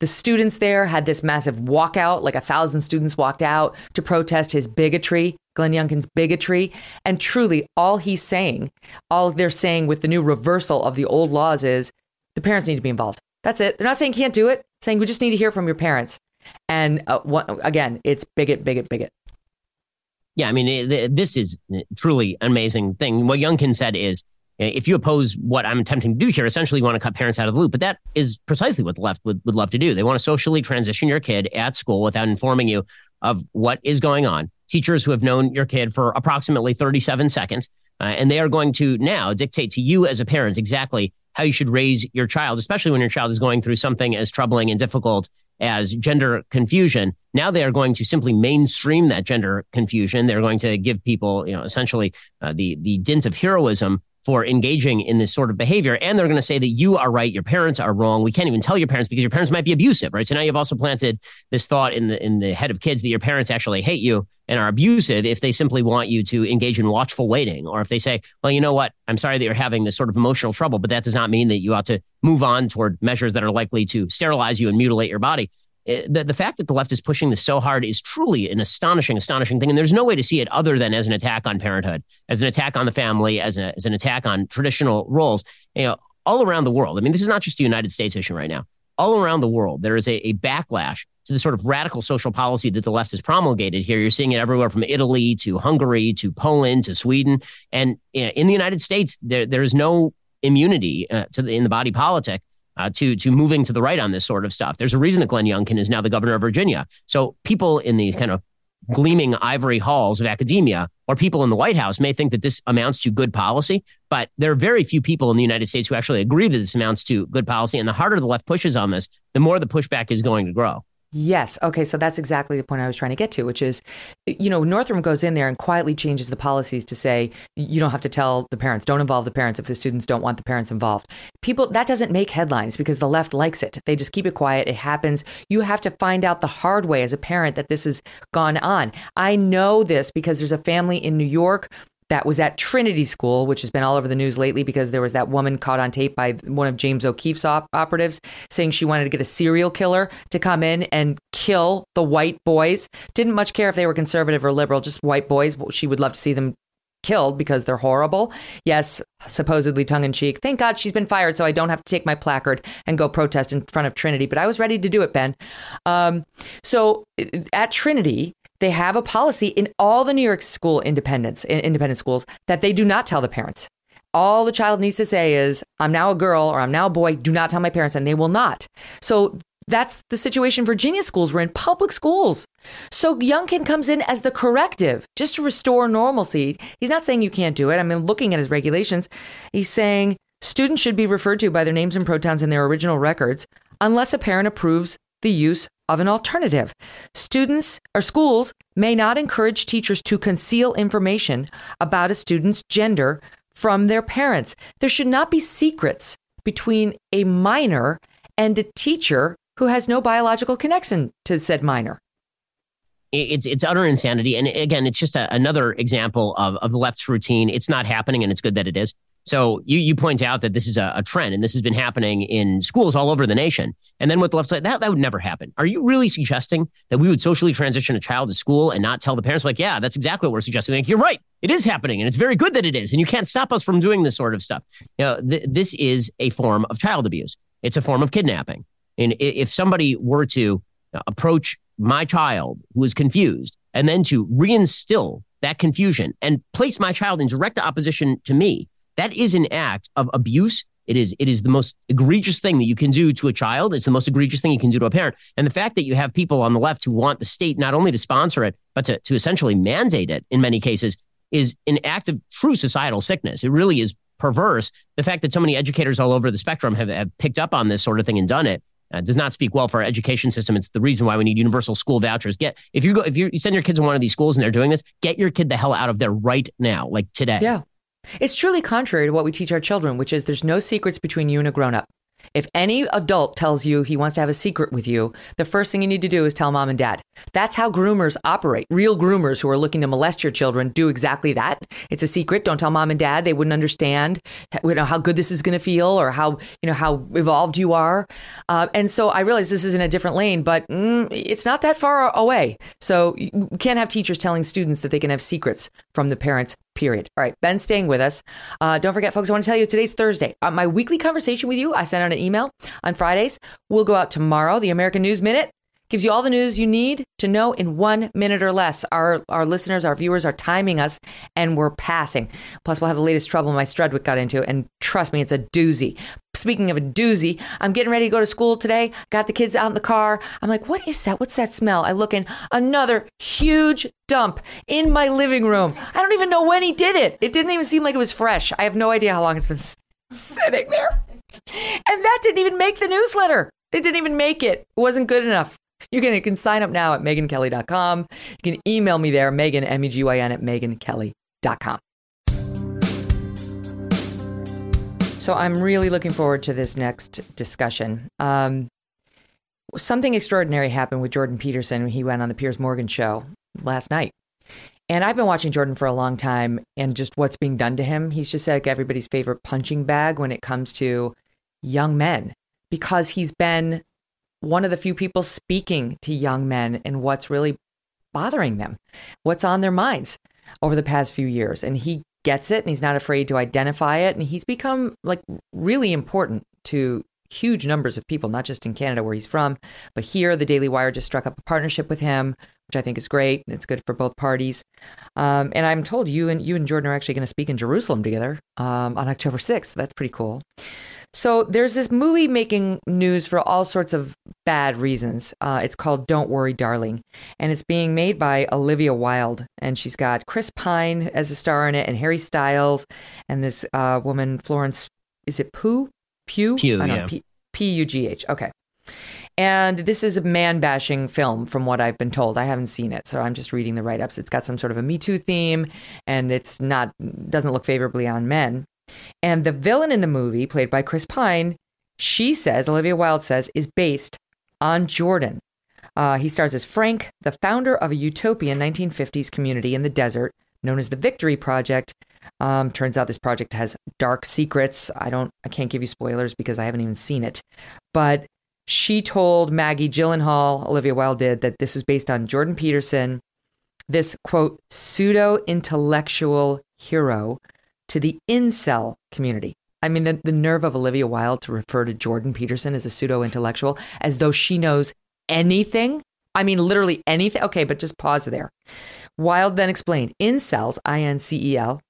The students there had this massive walkout, like a thousand students walked out to protest his bigotry, Glenn Youngkin's bigotry. And truly, all he's saying, all they're saying with the new reversal of the old laws is the parents need to be involved. That's it. They're not saying can't do it, saying we just need to hear from your parents. And uh, what, again, it's bigot, bigot, bigot. Yeah, I mean, it, this is truly an amazing thing. What Youngkin said is, if you oppose what I'm attempting to do here, essentially you want to cut parents out of the loop. But that is precisely what the left would, would love to do. They want to socially transition your kid at school without informing you of what is going on. Teachers who have known your kid for approximately 37 seconds, uh, and they are going to now dictate to you as a parent exactly how you should raise your child, especially when your child is going through something as troubling and difficult as gender confusion. Now they are going to simply mainstream that gender confusion. They're going to give people, you know, essentially uh, the the dint of heroism for engaging in this sort of behavior. And they're going to say that you are right, your parents are wrong. We can't even tell your parents because your parents might be abusive, right? So now you've also planted this thought in the in the head of kids that your parents actually hate you and are abusive if they simply want you to engage in watchful waiting, or if they say, well, you know what, I'm sorry that you're having this sort of emotional trouble, but that does not mean that you ought to move on toward measures that are likely to sterilize you and mutilate your body. Eh, the, the fact that the left is pushing this so hard is truly an astonishing, astonishing thing. And there's no way to see it other than as an attack on parenthood, as an attack on the family, as, a, as an attack on traditional roles. You know, all around the world. I mean, this is not just a United States issue right now. All around the world, there is a, a backlash to the sort of radical social policy that the left has promulgated here. You're seeing it everywhere from Italy to Hungary to Poland to Sweden. And in the United States, there, there is no immunity uh, to the, in the body politic. Uh, to to moving to the right on this sort of stuff. There's a reason that Glenn Youngkin is now the governor of Virginia. So people in these kind of gleaming ivory halls of academia or people in the White House may think that this amounts to good policy, but there are very few people in the United States who actually agree that this amounts to good policy. And the harder the left pushes on this, the more the pushback is going to grow. Yes. Okay. So that's exactly the point I was trying to get to, which is, you know, Northam goes in there and quietly changes the policies to say you don't have to tell the parents, don't involve the parents if the students don't want the parents involved. People, that doesn't make headlines because the left likes it. They just keep it quiet. It happens. You have to find out the hard way as a parent that this has gone on. I know this because there's a family in New York that was at Trinity School, which has been all over the news lately because there was that woman caught on tape by one of James O'Keefe's op- operatives saying she wanted to get a serial killer to come in and kill the white boys. Didn't much care if they were conservative or liberal, just white boys. She would love to see them killed because they're horrible. Yes, supposedly tongue in cheek. Thank God she's been fired, so I don't have to take my placard and go protest in front of Trinity. But I was ready to do it, Ben. Um, so at Trinity, they have a policy in all the New York school independents, independent schools, that they do not tell the parents. All the child needs to say is, I'm now a girl or I'm now a boy. Do not tell my parents, and they will not. So that's the situation Virginia schools were in public schools. So Youngkin comes in as the corrective just to restore normalcy. He's not saying you can't do it. I mean, looking at his regulations, he's saying students should be referred to by their names and pronouns in their original records unless a parent approves the use of an alternative. Students or schools may not encourage teachers to conceal information about a student's gender from their parents. There should not be secrets between a minor and a teacher who has no biological connection to said minor. It's it's utter insanity, and again, it's just a, another example of of the left's routine. It's not happening, and it's good that it is. So you you point out that this is a, a, trend and this has been happening in schools all over the nation. And then with the left side, that, that would never happen. Are you really suggesting that we would socially transition a child to school and not tell the parents like, yeah, that's exactly what we're suggesting. Like, you're right. It is happening and it's very good that it is. And you can't stop us from doing this sort of stuff. You know, th- this is a form of child abuse. It's a form of kidnapping. And if somebody were to approach my child who is confused and then to reinstill that confusion and place my child in direct opposition to me, that is an act of abuse. It is it is the most egregious thing that you can do to a child. It's the most egregious thing you can do to a parent. And the fact that you have people on the left who want the state not only to sponsor it, but to, to essentially mandate it in many cases is an act of true societal sickness. It really is perverse. The fact that so many educators all over the spectrum have, have picked up on this sort of thing and done it uh, does not speak well for our education system. It's the reason why we need universal school vouchers. Get if you go if you send your kids to one of these schools and they're doing this, get your kid the hell out of there right now, like today. Yeah. It's truly contrary to what we teach our children, which is there's no secrets between you and a grown up. If any adult tells you he wants to have a secret with you, the first thing you need to do is tell mom and dad. That's how groomers operate. Real groomers who are looking to molest your children do exactly that. It's a secret. Don't tell mom and dad. They wouldn't understand you know, how good this is going to feel or how, you know, how evolved you are. Uh, and so I realize this is in a different lane, but mm, it's not that far away. So you can't have teachers telling students that they can have secrets from the parents period. All right, Ben staying with us. Uh, don't forget, folks, I want to tell you today's Thursday. Uh, my weekly conversation with you, I sent out an email on Fridays. We'll go out tomorrow. The American News Minute gives you all the news you need to know in one minute or less. Our our listeners, our viewers are timing us, and we're passing. Plus, we'll have the latest trouble my Strudwick got into, and trust me, it's a doozy. Speaking of a doozy, I'm getting ready to go to school today. Got the kids out in the car. I'm like, what is that? What's that smell? I look in another huge dump in my living room. I don't even know when he did it. It didn't even seem like it was fresh. I have no idea how long it's been sitting there. And that didn't even make the newsletter. It didn't even make it. It wasn't good enough. You can, you can sign up now at megynkelly.com. You can email me there, Megyn, M E G Y N, at megynkelly.com. So I'm really looking forward to this next discussion. Um, something extraordinary happened with Jordan Peterson when he went on the Piers Morgan show last night. And I've been watching Jordan for a long time and just what's being done to him. He's just like everybody's favorite punching bag when it comes to young men because he's been one of the few people speaking to young men and what's really bothering them, what's on their minds over the past few years. And he gets it and he's not afraid to identify it. And he's become like really important to huge numbers of people, not just in Canada where he's from, but here. The Daily Wire just struck up a partnership with him, which I think is great. It's good for both parties. Um, and I'm told you and you and Jordan are actually going to speak in Jerusalem together um, on October 6th. That's pretty cool. So there's this movie making news for all sorts of bad reasons. Uh, it's called Don't Worry, Darling, and it's being made by Olivia Wilde, and she's got Chris Pine as a star in it, and Harry Styles, and this uh, woman Florence. Is it Pugh? Pugh? Pugh, I yeah. know. P- P U G H. Okay. And this is a man bashing film, from what I've been told. I haven't seen it, so I'm just reading the write ups. It's got some sort of a Me Too theme, and it's not doesn't look favorably on men. And the villain in the movie, played by Chris Pine, she says, Olivia Wilde says, is based on Jordan. Uh, he stars as Frank, the founder of a utopian 1950s community in the desert known as the Victory Project. Um, turns out this project has dark secrets. I don't, I can't give you spoilers because I haven't even seen it. But she told Maggie Gyllenhaal, Olivia Wilde did, that this was based on Jordan Peterson, this quote pseudo intellectual hero to the incel community. I mean, the, the nerve of Olivia Wilde to refer to Jordan Peterson as a pseudo intellectual as though she knows anything. I mean, literally anything. Okay, but just pause there. Wilde then explained incels, I N C E L,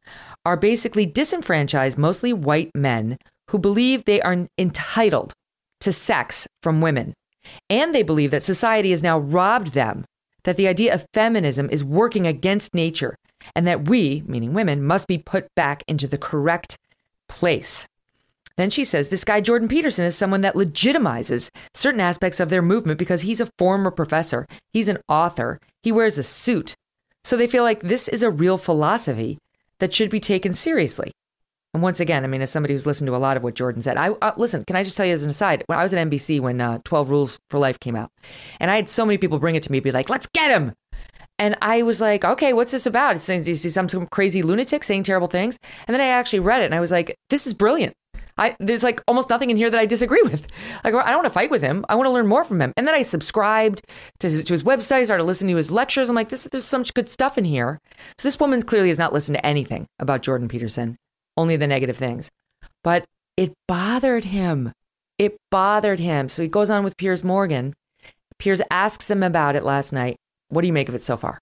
are basically disenfranchised, mostly white men who believe they are entitled to sex from women. And they believe that society has now robbed them, that the idea of feminism is working against nature, and that we, meaning women, must be put back into the correct place. Then she says this guy, Jordan Peterson, is someone that legitimizes certain aspects of their movement because he's a former professor, he's an author, he wears a suit. So they feel like this is a real philosophy that should be taken seriously. And once again, I mean, as somebody who's listened to a lot of what Jordan said, I uh, listen. Can I just tell you as an aside? When I was at NBC when uh, Twelve Rules for Life came out, and I had so many people bring it to me, be like, "Let's get him," and I was like, "Okay, what's this about?" It's, some crazy lunatic saying terrible things, and then I actually read it, and I was like, "This is brilliant." I there's like almost nothing in here that I disagree *laughs* with. Like I don't want to fight with him. I want to learn more from him. And then I subscribed to his, to his website. Started listening to his lectures. I'm like, this there's so much good stuff in here. So this woman clearly has not listened to anything about Jordan Peterson, only the negative things. But it bothered him. It bothered him. So he goes on with Piers Morgan. Piers asks him about it last night. What do you make of it so far?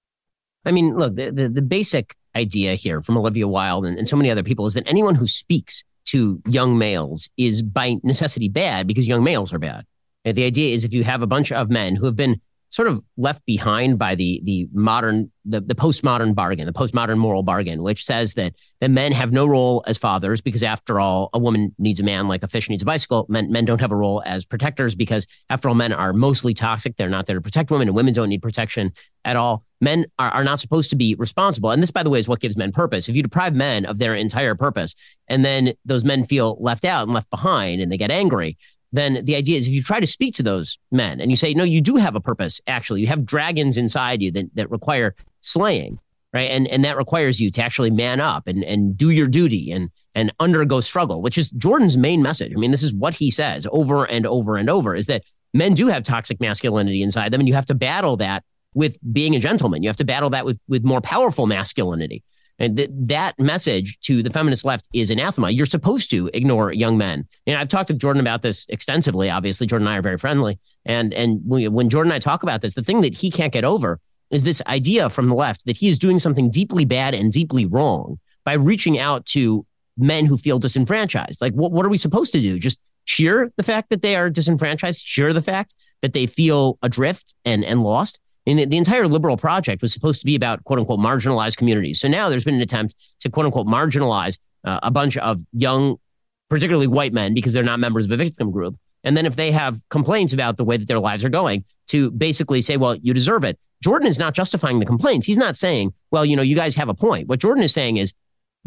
I mean, look, the, the, the basic idea here from Olivia Wilde and, and so many other people is that anyone who speaks to young males is by necessity bad because young males are bad. And the idea is if you have a bunch of men who have been sort of left behind by the the modern the, the postmodern bargain, the postmodern moral bargain, which says that that men have no role as fathers because after all, a woman needs a man like a fish needs a bicycle. Men men don't have a role as protectors because after all, men are mostly toxic. They're not there to protect women, and women don't need protection at all. Men are, are not supposed to be responsible. And this, by the way, is what gives men purpose. If you deprive men of their entire purpose, and then those men feel left out and left behind and they get angry, then the idea is if you try to speak to those men and you say, no, you do have a purpose, actually, you have dragons inside you that, that require slaying, right? And and that requires you to actually man up and, and do your duty and and undergo struggle, which is Jordan's main message. I mean, this is what he says over and over and over is that men do have toxic masculinity inside them, and you have to battle that with being a gentleman. You have to battle that with with more powerful masculinity. And th- that message to the feminist left is anathema. You're supposed to ignore young men. And I've talked with Jordan about this extensively. Obviously, Jordan and I are very friendly. And and when, when Jordan and I talk about this, the thing that he can't get over is this idea from the left that he is doing something deeply bad and deeply wrong by reaching out to men who feel disenfranchised. Like, what, what are we supposed to do? Just cheer the fact that they are disenfranchised, cheer the fact that they feel adrift and, and lost. And the, the entire liberal project was supposed to be about quote unquote marginalized communities. So now there's been an attempt to quote unquote marginalize uh, a bunch of young, particularly white men, because they're not members of a victim group. And then if they have complaints about the way that their lives are going, to basically say, well, you deserve it. Jordan is not justifying the complaints. He's not saying, well, you know, you guys have a point. What Jordan is saying is,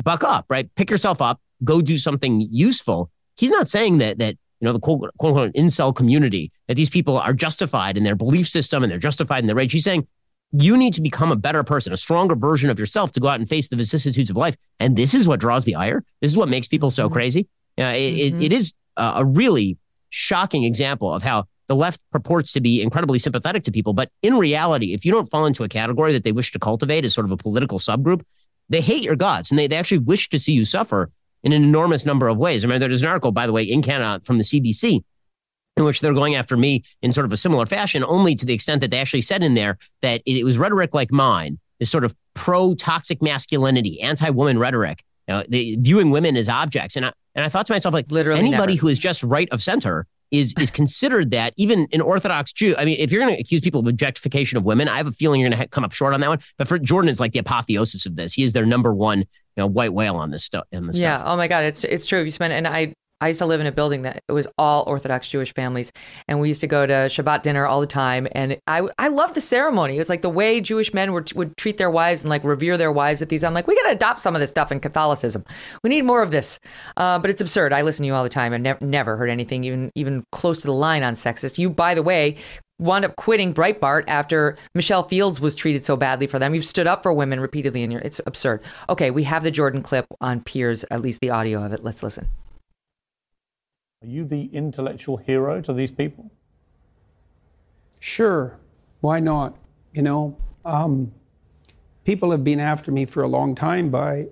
buck up, right? Pick yourself up, go do something useful. He's not saying that that you know the quote, quote unquote incel community that these people are justified in their belief system and they're justified in their rage. He's saying you need to become a better person, a stronger version of yourself to go out and face the vicissitudes of life. And this is what draws the ire. This is what makes people so crazy. Uh, it, Mhm. it, it is uh, a really shocking example of how the left purports to be incredibly sympathetic to people. But in reality, if you don't fall into a category that they wish to cultivate as sort of a political subgroup, they hate your guts and they, they actually wish to see you suffer in an enormous number of ways. I mean, there's an article, by the way, in Canada from the CBC in which they're going after me in sort of a similar fashion, only to the extent that they actually said in there that it was rhetoric like mine, this sort of pro toxic masculinity, anti woman rhetoric, you know, the, viewing women as objects. And I, and I thought to myself, like, literally anybody never. who is just right of center is is considered that even an Orthodox Jew. I mean, if you're going to accuse people of objectification of women, I have a feeling you're going to come up short on that one. But for Jordan, is like the apotheosis of this. He is their number one, know, white whale on this stuff. In this Yeah. stuff. Oh my God. It's it's true. If you spend and I I used to live in a building that it was all Orthodox Jewish families, and we used to go to Shabbat dinner all the time. And I I loved the ceremony. It was like the way Jewish men would would treat their wives and like revere their wives at these. I'm like, we got to adopt some of this stuff in Catholicism. We need more of this. Uh, but it's absurd. I listen to you all the time. I've never never heard anything even even close to the line on sexist. You, by the way. Wound up quitting Breitbart after Michelle Fields was treated so badly for them. You've stood up for women repeatedly, and you're, it's absurd. Okay, we have the Jordan clip on Piers, at least the audio of it. Let's listen. Are you the intellectual hero to these people? Sure. Why not? You know, um, people have been after me for a long time by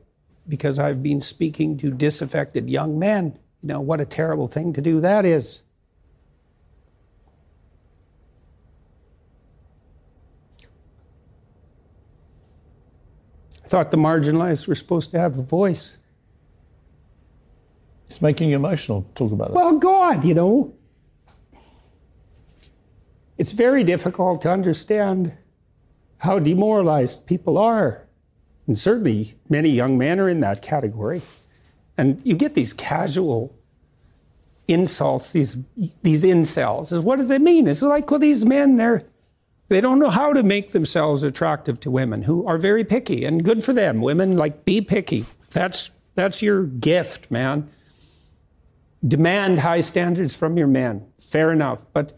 because I've been speaking to disaffected young men. You know, what a terrible thing to do that is. Thought the marginalized were supposed to have a voice. It's making you emotional. Talk about that. Well, God, you know, it's very difficult to understand how demoralized people are. And certainly many young men are in that category. And you get these casual insults, these these incels. What does it mean? It's like well, these men, they're they don't know how to make themselves attractive to women who are very picky and good for them. Women like be picky. That's that's your gift, man. Demand high standards from your men. Fair enough. But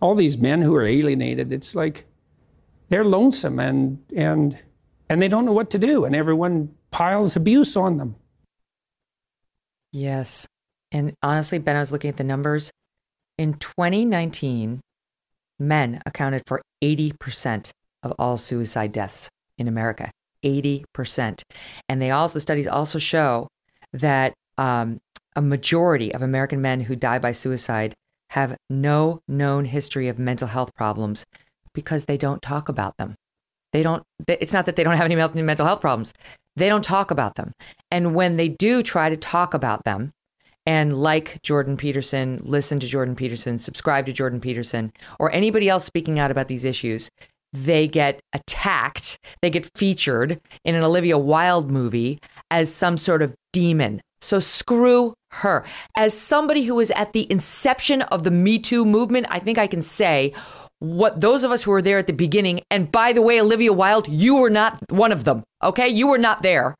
all these men who are alienated, it's like they're lonesome and and and they don't know what to do and everyone piles abuse on them. Yes. And honestly, Ben, I was looking at the numbers. In 2019, men accounted for 80% of all suicide deaths in America. 80%. And they also, the studies also show that um, a majority of American men who die by suicide have no known history of mental health problems because they don't talk about them. They don't, it's not that they don't have any mental health problems. They don't talk about them. And when they do try to talk about them, and like Jordan Peterson, listen to Jordan Peterson, subscribe to Jordan Peterson, or anybody else speaking out about these issues, they get attacked. They get featured in an Olivia Wilde movie as some sort of demon. So screw her. As somebody who was at the inception of the Me Too movement, I think I can say what those of us who were there at the beginning, and by the way, Olivia Wilde, you were not one of them, okay? You were not there.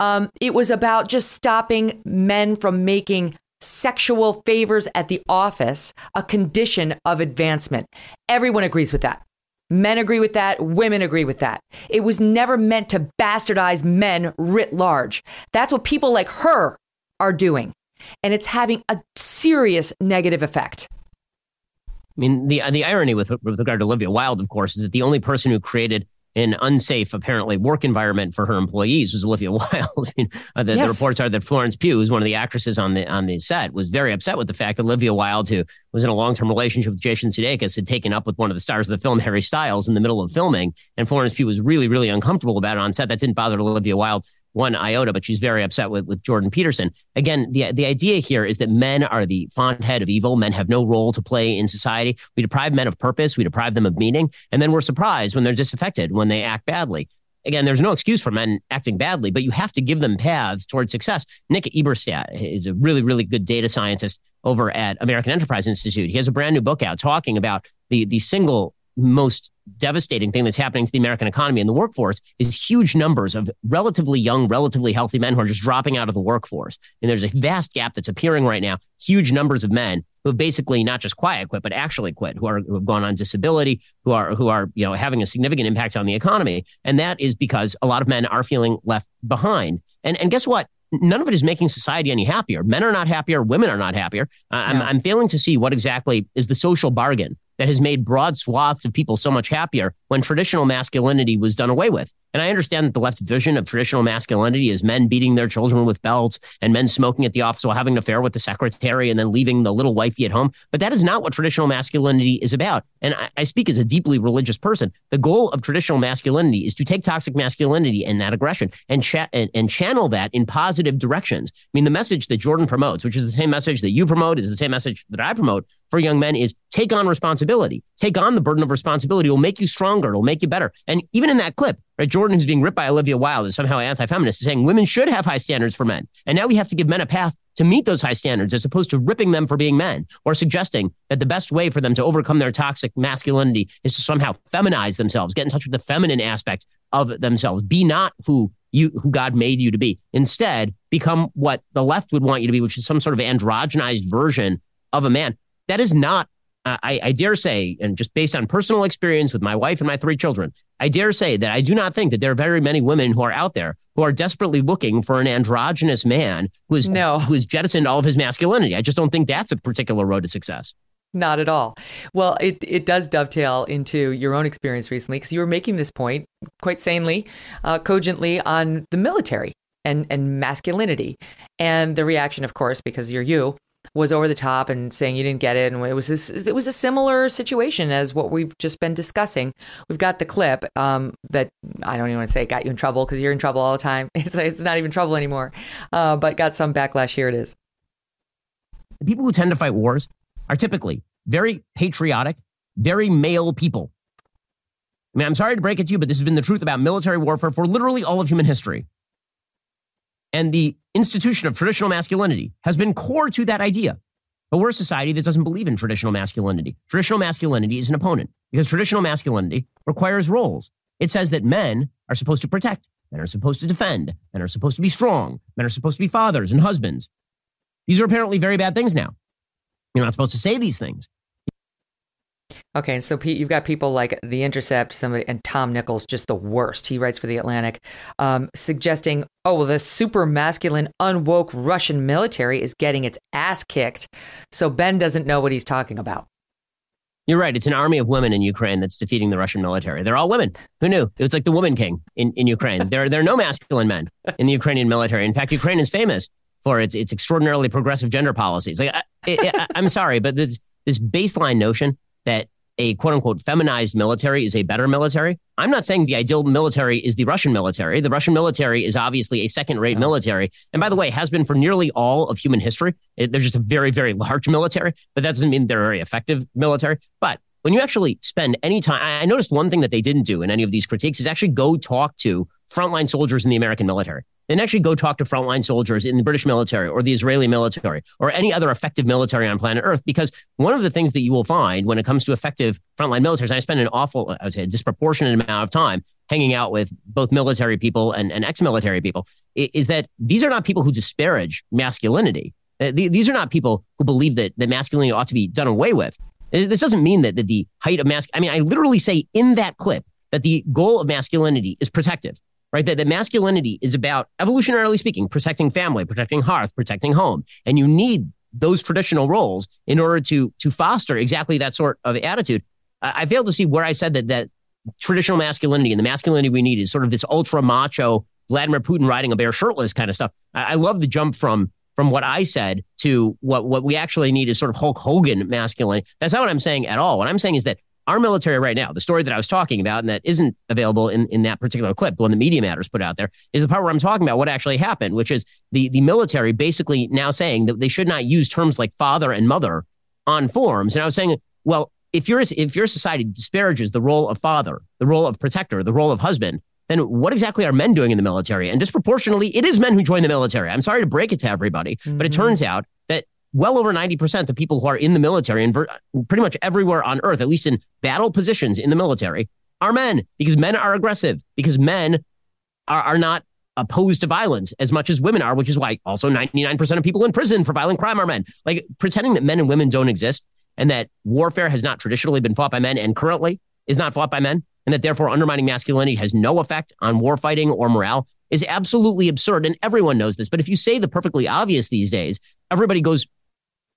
Um, it was about just stopping men from making sexual favors at the office a condition of advancement. Everyone agrees with that. Men agree with that. Women agree with that. It was never meant to bastardize men writ large. That's what people like her are doing. And it's having a serious negative effect. I mean, the the irony with with regard to Olivia Wilde, of course, is that the only person who created an unsafe, apparently, work environment for her employees was Olivia *laughs* Wilde. *laughs* The, Yes. the reports are that Florence Pugh, who's one of the actresses on the on the set, was very upset with the fact that Olivia Wilde, who was in a long term relationship with Jason Sudeikis, had taken up with one of the stars of the film, Harry Styles, in the middle of filming, and Florence Pugh was really, really uncomfortable about it on set. That didn't bother Olivia Wilde one iota, but she's very upset with, with Jordan Peterson. Again, the the idea here is that men are the font head of evil. Men have no role to play in society. We deprive men of purpose. We deprive them of meaning, and then we're surprised when they're disaffected when they act badly. Again, there's no excuse for men acting badly, but you have to give them paths towards success. Nick Eberstadt is a really, really good data scientist over at American Enterprise Institute. He has a brand new book out talking about the the single most devastating thing that's happening to the American economy and the workforce is huge numbers of relatively young, relatively healthy men who are just dropping out of the workforce. And there's a vast gap that's appearing right now. Huge numbers of men who have basically not just quiet quit, but actually quit, who are who have gone on disability, who are who are you know having a significant impact on the economy. And that is because a lot of men are feeling left behind. And and guess what? None of it is making society any happier. Men are not happier. Women are not happier. Uh, I'm, I'm failing to see what exactly is the social bargain that has made broad swaths of people so much happier when traditional masculinity was done away with. And I understand that the left vision of traditional masculinity is men beating their children with belts and men smoking at the office while having an affair with the secretary and then leaving the little wifey at home. But that is not what traditional masculinity is about. And I, I speak as a deeply religious person. The goal of traditional masculinity is to take toxic masculinity and that aggression and, cha- and, and channel that in positive directions. I mean, the message that Jordan promotes, which is the same message that you promote, is the same message that I promote for young men is take on responsibility, take on the burden of responsibility. It will make you stronger. It'll make you better. And even in that clip, right, Jordan, who's being ripped by Olivia Wilde, is somehow anti-feminist, is saying women should have high standards for men. And now we have to give men a path to meet those high standards as opposed to ripping them for being men or suggesting that the best way for them to overcome their toxic masculinity is to somehow feminize themselves, get in touch with the feminine aspect of themselves. Be not who you who God made you to be. Instead, become what the left would want you to be, which is some sort of androgenized version of a man. That is not I, I, dare say, and just based on personal experience with my wife and my three children, I dare say that I do not think that there are very many women who are out there who are desperately looking for an androgynous man who is no. who has jettisoned all of his masculinity. I just don't think that's a particular road to success. Not at all. Well, it, it does dovetail into your own experience recently because you were making this point quite sanely, uh, cogently on the military and, and masculinity. And the reaction, of course, because you're you, was over the top and saying you didn't get it, and it was this, it was a similar situation as what we've just been discussing. We've got the clip um, that I don't even want to say got you in trouble because you're in trouble all the time. *laughs* It's it's not even trouble anymore, uh, but got some backlash. Here it is. The people who tend to fight wars are typically very patriotic, very male people. I mean, I'm sorry to break it to you, but this has been the truth about military warfare for literally all of human history. And the institution of traditional masculinity has been core to that idea. But we're a society that doesn't believe in traditional masculinity. Traditional masculinity is an opponent because traditional masculinity requires roles. It says that men are supposed to protect, men are supposed to defend, men are supposed to be strong, men are supposed to be fathers and husbands. These are apparently very bad things now. You're not supposed to say these things. Okay, so Pete, you've got people like The Intercept, somebody, and Tom Nichols, just the worst. He writes for The Atlantic, um, suggesting, oh, well, the super masculine, unwoke Russian military is getting its ass kicked. So Ben doesn't know what he's talking about. You're right. It's an army of women in Ukraine that's defeating the Russian military. They're all women. Who knew? It was like the woman king in, in Ukraine. there, there are no masculine men in the Ukrainian military. In fact, Ukraine is famous for its, its extraordinarily progressive gender policies. Like, I, I'm sorry, but this, this baseline notion that a quote unquote feminized military is a better military. I'm not saying the ideal military is the Russian military. The Russian military is obviously a second rate military. And by the way, has been for nearly all of human history. It, they're just a very, very large military, but that doesn't mean they're a very effective military. But when you actually spend any time, I noticed one thing that they didn't do in any of these critiques is actually go talk to frontline soldiers in the American military and actually go talk to frontline soldiers in the British military or the Israeli military or any other effective military on planet Earth. Because one of the things that you will find when it comes to effective frontline militaries, I spend an awful, I would say, a disproportionate amount of time hanging out with both military people and, and ex military people, is that these are not people who disparage masculinity. Uh, these are not people who believe that, that masculinity ought to be done away with. Uh, this doesn't mean that, that the height of mask. I mean, I literally say in that clip that the goal of masculinity is protective right? That, that masculinity is about, evolutionarily speaking, protecting family, protecting hearth, protecting home. And you need those traditional roles in order to, to foster exactly that sort of attitude. I, I failed to see where I said that, that traditional masculinity and the masculinity we need is sort of this ultra macho Vladimir Putin riding a bear shirtless kind of stuff. I, I love the jump from from what I said to what what we actually need is sort of Hulk Hogan masculine. That's not what I'm saying at all. What I'm saying is that our military right now, the story that I was talking about and that isn't available in, in that particular clip, the one the Media Matters put out there, is the part where I'm talking about what actually happened, which is the, the military basically now saying that they should not use terms like father and mother on forms. And I was saying, well, if your if your society disparages the role of father, the role of protector, the role of husband, then what exactly are men doing in the military? And disproportionately, it is men who join the military. I'm sorry to break it to everybody, mm-hmm. but it mm-hmm. turns out well over 90% of people who are in the military and pretty much everywhere on earth, at least in battle positions in the military, are men because men are aggressive, because men are, are not opposed to violence as much as women are, which is why also 99% of people in prison for violent crime are men. Like pretending that men and women don't exist and that warfare has not traditionally been fought by men and currently is not fought by men, and that therefore undermining masculinity has no effect on war fighting or morale is absolutely absurd. And everyone knows this. But if you say the perfectly obvious these days, everybody goes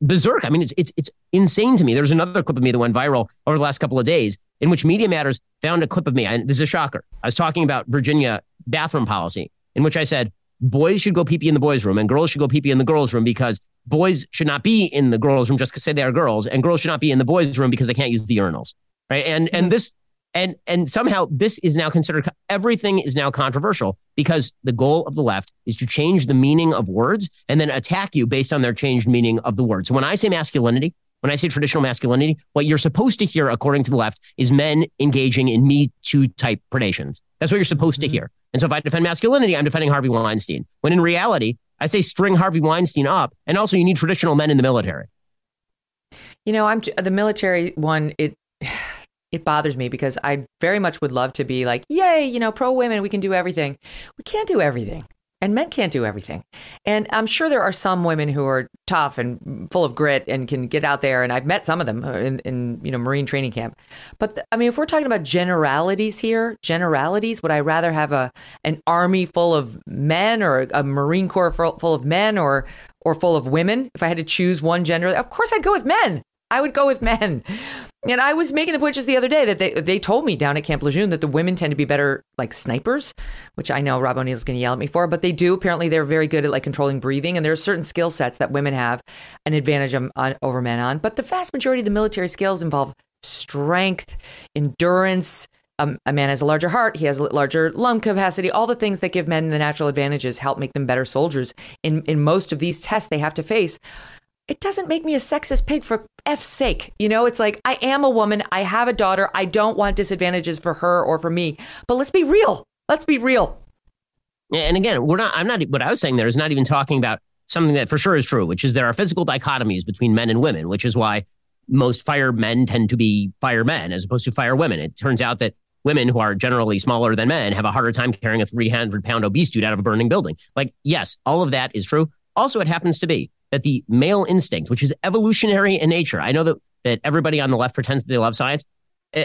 berserk. I mean, it's it's it's insane to me. There's another clip of me that went viral over the last couple of days in which Media Matters found a clip of me. And this is a shocker. I was talking about Virginia bathroom policy, in which I said boys should go pee pee in the boys' room and girls should go pee pee in the girls' room because boys should not be in the girls' room just because they are girls, and girls should not be in the boys' room because they can't use the urinals. Right. And and this and and somehow this is now considered everything is now controversial because the goal of the left is to change the meaning of words and then attack you based on their changed meaning of the words. So when I say masculinity, when I say traditional masculinity, what you're supposed to hear, according to the left, is men engaging in Me Too type predations. That's what you're supposed to mm-hmm. hear. And so if I defend masculinity, I'm defending Harvey Weinstein. When in reality, I say string Harvey Weinstein up. And also, you need traditional men in the military. You know, I'm the military one. It it bothers me because I very much would love to be like, yay, you know, pro women, we can do everything. We can't do everything. And men can't do everything. And I'm sure there are some women who are tough and full of grit and can get out there. And I've met some of them uh, in, in you know, Marine training camp. But the, I mean, if we're talking about generalities here, generalities, would I rather have a an army full of men or a Marine Corps full, full of men or or full of women? If I had to choose one gender, of course I'd go with men. I would go with men. And I was making the point just the other day that they they told me down at Camp Lejeune that the women tend to be better like snipers, which I know Rob O'Neill's going to yell at me for, but they do. Apparently, they're very good at like controlling breathing, and there are certain skill sets that women have an advantage on, on, over men on. But the vast majority of the military skills involve strength, endurance. Um, a man has a larger heart, he has a larger lung capacity. All the things that give men the natural advantages help make them better soldiers in in most of these tests they have to face it doesn't make me a sexist pig for F's sake. You know, it's like I am a woman, I have a daughter, I don't want disadvantages for her or for me. But let's be real. Let's be real. And again, we're not, I'm not, what I was saying there is not even talking about something that for sure is true, which is there are physical dichotomies between men and women, which is why most firemen tend to be firemen as opposed to fire women. It turns out that women who are generally smaller than men have a harder time carrying a 300 pound obese dude out of a burning building. Like, yes, all of that is true. Also, it happens to be that the male instinct, which is evolutionary in nature, I know that, that everybody on the left pretends that they love science.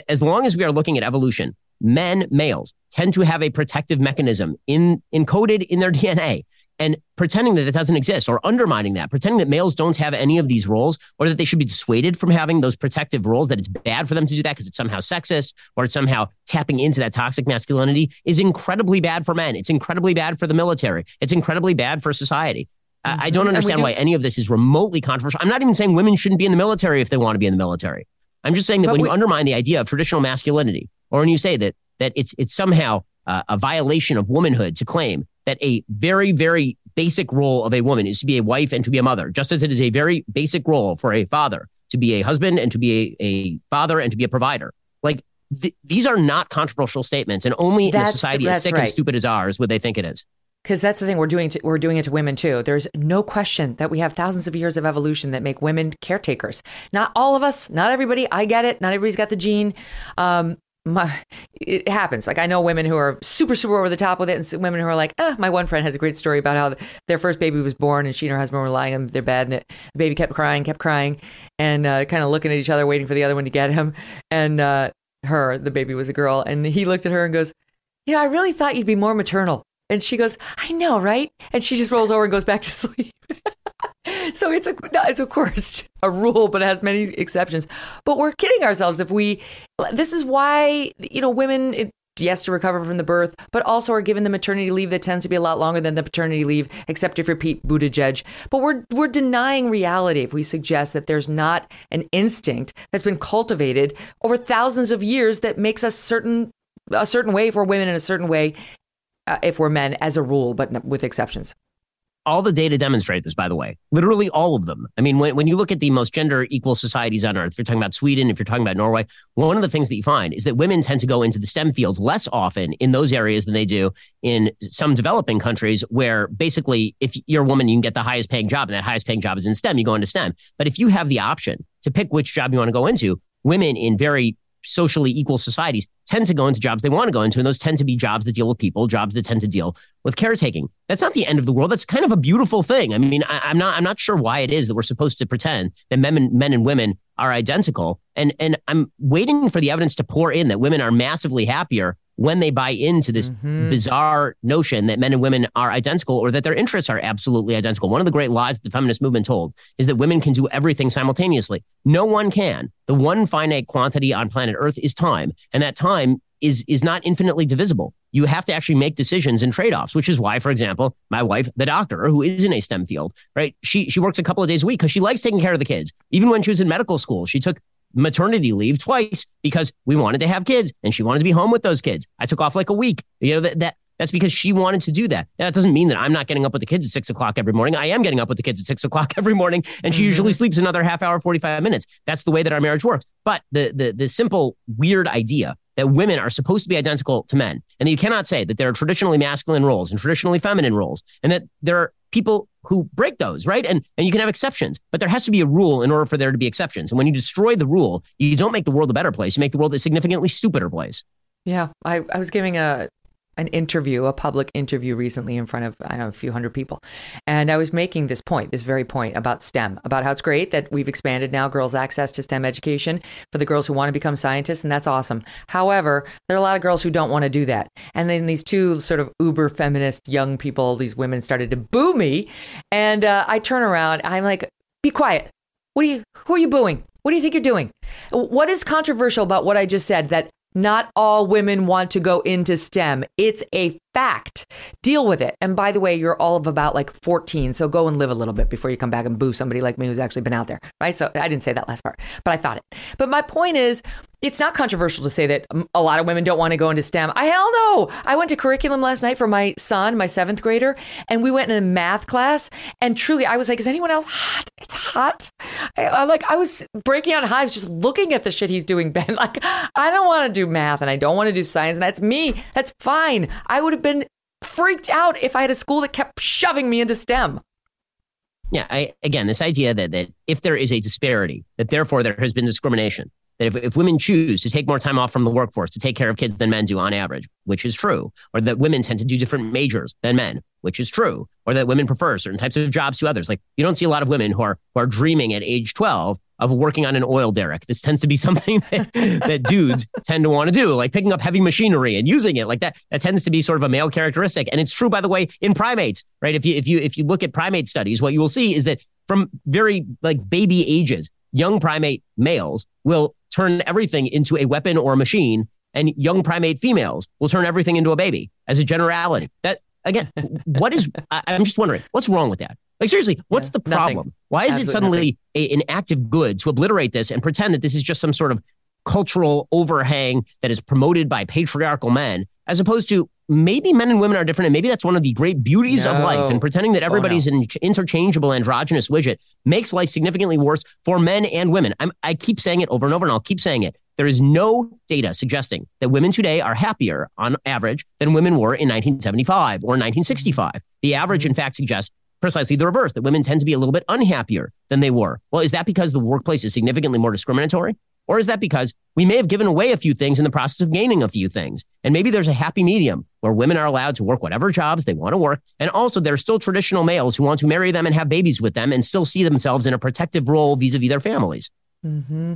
As long as we are looking at evolution, men, males tend to have a protective mechanism in, encoded in their *laughs* DNA. And pretending that it doesn't exist or undermining that, pretending that males don't have any of these roles or that they should be dissuaded from having those protective roles, that it's bad for them to do that because it's somehow sexist or it's somehow tapping into that toxic masculinity is incredibly bad for men. It's incredibly bad for the military. It's incredibly bad for society. I don't understand why any of this is remotely controversial. I'm not even saying women shouldn't be in the military if they want to be in the military. I'm just saying that but when we, you undermine the idea of traditional masculinity, or when you say that that it's it's somehow uh, a violation of womanhood to claim that a very very basic role of a woman is to be a wife and to be a mother, just as it is a very basic role for a father to be a husband and to be a, a father and to be a provider. Like th- these are not controversial statements, and only in a society as sick right. and stupid as ours would they think it is because that's the thing we're doing to, we're doing it to women too there's no question that we have thousands of years of evolution that make women caretakers not all of us not everybody i get it not everybody's got the gene um, my, it happens. Like I know women who are super, super over the top with it, and women who are like, ah. My one friend has a great story about how their first baby was born, and she and her husband were lying in their bed, and the baby kept crying, kept crying, and uh, kind of looking at each other, waiting for the other one to get him. And uh, her, the baby was a girl, and he looked at her and goes, "You know, I really thought you'd be more maternal." And she goes, I know, right? And she just rolls over and goes back to *laughs* sleep. so it's a, it's of course a rule, but it has many exceptions. But we're kidding ourselves if we, this is why, you know, women, it, yes, to recover from the birth, but also are given the maternity leave that tends to be a lot longer than the paternity leave, except if you're Pete Buttigieg. But we're we're denying reality if we suggest that there's not an instinct that's been cultivated over thousands of years that makes us certain a certain way for women in a certain way uh, if we're men as a rule, but with exceptions. All the data demonstrate this, by the way. Literally all of them. I mean, when, when you look at the most gender equal societies on earth, if you're talking about Sweden, if you're talking about Norway, one of the things that you find is that women tend to go into the STEM fields less often in those areas than they do in some developing countries where basically if you're a woman, you can get the highest paying job and that highest paying job is in STEM, you go into STEM. But if you have the option to pick which job you want to go into, women in very socially equal societies tend to go into jobs they want to go into. And those tend to be jobs that deal with people, jobs that tend to deal with caretaking. That's not the end of the world. That's kind of a beautiful thing. I mean, I, am not I'm not sure why it is that we're supposed to pretend that men and men and women are identical. And and I'm waiting for the evidence to pour in that women are massively happier when they buy into this mm-hmm. bizarre notion that men and women are identical or that their interests are absolutely identical. One of the great lies that the feminist movement told is that women can do everything simultaneously. No one can. The one finite quantity on planet Earth is time, and that time is is not infinitely divisible. You have to actually make decisions and trade-offs, which is why, for example, my wife, the doctor, who is in a STEM field, right? She she works a couple of days a week because she likes taking care of the kids. Even when she was in medical school, she took maternity leave twice because we wanted to have kids and she wanted to be home with those kids. I took off like a week. You know, that, that that's because she wanted to do that. Now, that doesn't mean that I'm not getting up with the kids at six o'clock every morning. I am getting up with the kids at six o'clock *laughs* every morning, and she mm-hmm. usually sleeps another half hour, 45 minutes. That's the way that our marriage works. But the the the simple weird idea that women are supposed to be identical to men, and that you cannot say that there are traditionally masculine roles and traditionally feminine roles, and that there are people who break those, right? And and you can have exceptions, but there has to be a rule in order for there to be exceptions. And when you destroy the rule, you don't make the world a better place. You make the world a significantly stupider place. Yeah, I, I was giving a an interview, a public interview recently in front of I don't know a few hundred people, and I was making this point, this very point about STEM, about how it's great that we've expanded now girls' access to STEM education for the girls who want to become scientists, and that's awesome. However, there are a lot of girls who don't want to do that, and then these two sort of uber feminist young people, these women, started to boo me, and uh, I turn around, I'm like, "Be quiet! What are you? Who are you booing? What do you think you're doing? What is controversial about what I just said? That not all women want to go into STEM. It's a fact. Deal with it. And by the way, you're all of about like 14, so go and live a little bit before you come back and boo somebody like me who's actually been out there, right? So I didn't say that last part, but I thought it. But my point is, it's not controversial to say that a lot of women don't want to go into STEM. I hell no. I went to curriculum last night for my son, my seventh grader, and we went in a math class. And truly, I was like, is anyone else hot? It's hot. I, I like, I was breaking out hives just looking at the shit he's doing, Ben. *laughs* Like, I don't want to do math and I don't want to do science, and that's me. That's fine. I would have been freaked out if I had a school that kept shoving me into STEM. Yeah, I, again, this idea that that if there is a disparity, that therefore there has been discrimination. That if, if women choose to take more time off from the workforce to take care of kids than men do on average, which is true, or that women tend to do different majors than men, which is true, or that women prefer certain types of jobs to others. Like you don't see a lot of women who are who are dreaming at age 12 of working on an oil derrick. This tends to be *laughs* something that, that dudes tend to want to do, like picking up heavy machinery and using it like that. That tends to be sort of a male characteristic. And it's true, by the way, in primates, right? If you if you if you look at primate studies, what you will see is that from very like baby ages, young primate males will turn everything into a weapon or a machine, and young primate females will turn everything into a baby as a generality. That again, what is I, I'm just wondering, what's wrong with that? Like seriously, what's the problem? nothing. Why is it suddenly a, an act of good to obliterate this and pretend that this is just some sort of cultural overhang that is promoted by patriarchal men, as opposed to maybe men and women are different, and maybe that's one of the great beauties of life. And pretending that Oh, everybody's an interchangeable androgynous widget makes life significantly worse for men and women. I'm, I keep saying it over and over, and I'll keep saying it. There is no data suggesting that women today are happier on average than women were in 1975 or 1965. The average, in fact, suggests precisely the reverse that women tend to be a little bit unhappier than they were. Well, is that because the workplace is significantly more discriminatory? Or is that because we may have given away a few things in the process of gaining a few things? And maybe there's a happy medium where women are allowed to work whatever jobs they want to work. And also, there are still traditional males who want to marry them and have babies with them and still see themselves in a protective role vis a vis their families. hmm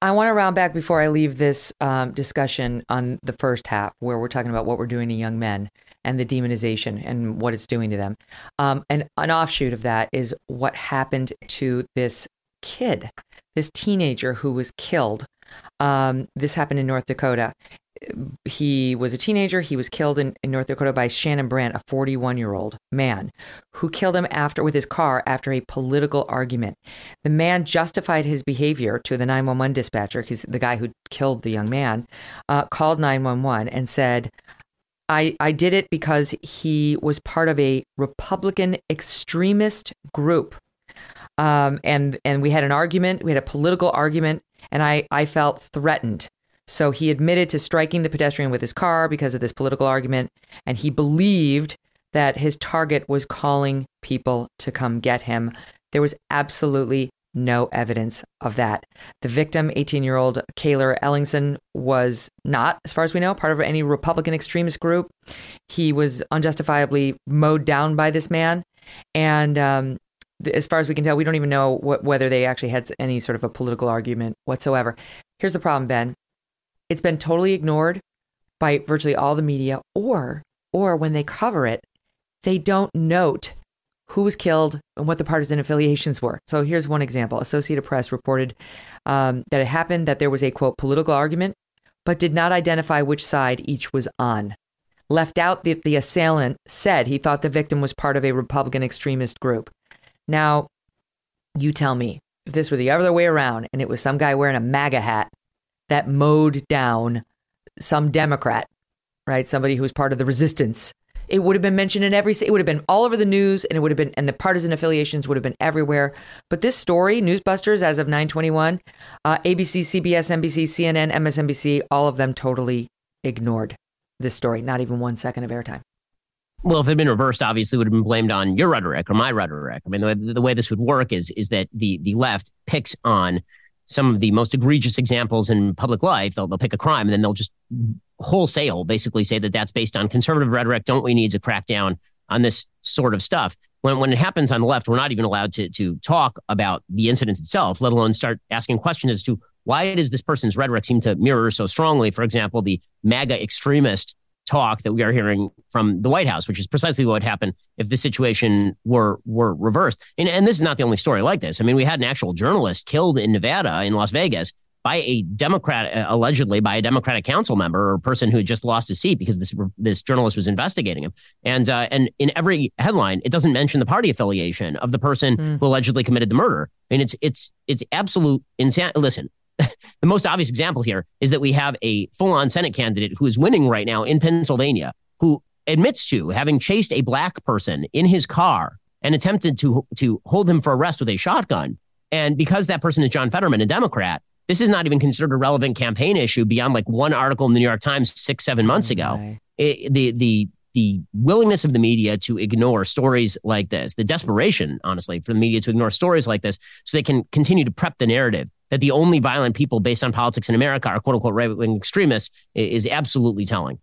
I want to round back before I leave this um, discussion on the first half, where we're talking about what we're doing to young men and the demonization and what it's doing to them. Um, and an offshoot of that is what happened to this kid, this teenager who was killed. Um, this happened in North Dakota. He was a teenager. He was killed in, in North Dakota by Shannon Brandt, a 41 year old man who killed him after with his car after a political argument. The man justified his behavior to the 911 dispatcher. He's the guy who killed the young man, uh, called 911 and said, I, I did it because he was part of a Republican extremist group. Um, and and we had an argument, we had a political argument, and I, I felt threatened. So he admitted to striking the pedestrian with his car because of this political argument, and he believed that his target was calling people to come get him. There was absolutely no evidence of that. The victim, 18 year old Cayler Ellingson, was not, as far as we know, part of any Republican extremist group. He was unjustifiably mowed down by this man. And um, as far as we can tell, we don't even know whether they actually had any sort of a political argument whatsoever. Here's the problem, Ben it's been totally ignored. by virtually all the media, or or when they cover it, they don't note who was killed and what the partisan affiliations were. So here's one example: Associated Press reported um, that it happened that there was a quote political argument, but did not identify which side each was on. Left out that the assailant said he thought the victim was part of a Republican extremist group. Now, you tell me if this were the other way around and it was some guy wearing a MAGA hat that mowed down some Democrat, right? Somebody who was part of the resistance. It would have been mentioned in every. It would have been all over the news, and it would have been, and the partisan affiliations would have been everywhere. But this story, Newsbusters, as of 921, uh, ABC, CBS, NBC, CNN, MSNBC, all of them totally ignored this story. Not even one second of airtime. Well, if it had been reversed, obviously it would have been blamed on your rhetoric or my rhetoric. I mean, the, the way this would work is is that the the left picks on some of the most egregious examples in public life. They'll, they'll pick a crime and then they'll just wholesale basically say that that's based on conservative rhetoric. Don't we need to crack down on this sort of stuff? When, when it happens on the left, we're not even allowed to, to talk about the incident itself, let alone start asking questions as to why does this person's rhetoric seem to mirror so strongly, for example, the MAGA extremist talk that we are hearing from the White House, which is precisely what would happen if the situation were were reversed. And, and this is not the only story like this. I mean, we had an actual journalist killed in Nevada, in Las Vegas, by a Democrat, uh, allegedly by a Democratic council member or person who had just lost his seat because this this journalist was investigating him. And uh, and in every headline, it doesn't mention the party affiliation of the person mm. who allegedly committed the murder. I mean, it's it's it's absolute insanity. Listen, the most obvious example here is that we have a full on Senate candidate who is winning right now in Pennsylvania, who admits to having chased a black person in his car and attempted to, to hold him for arrest with a shotgun. And because that person is John Fetterman, a Democrat, this is not even considered a relevant campaign issue beyond like one article in the New York Times six, seven months ago. Oh, it, the, the, the willingness of the media to ignore stories like this, the desperation, honestly, for the media to ignore stories like this so they can continue to prep the narrative that the only violent people based on politics in America are quote unquote right wing extremists is absolutely telling.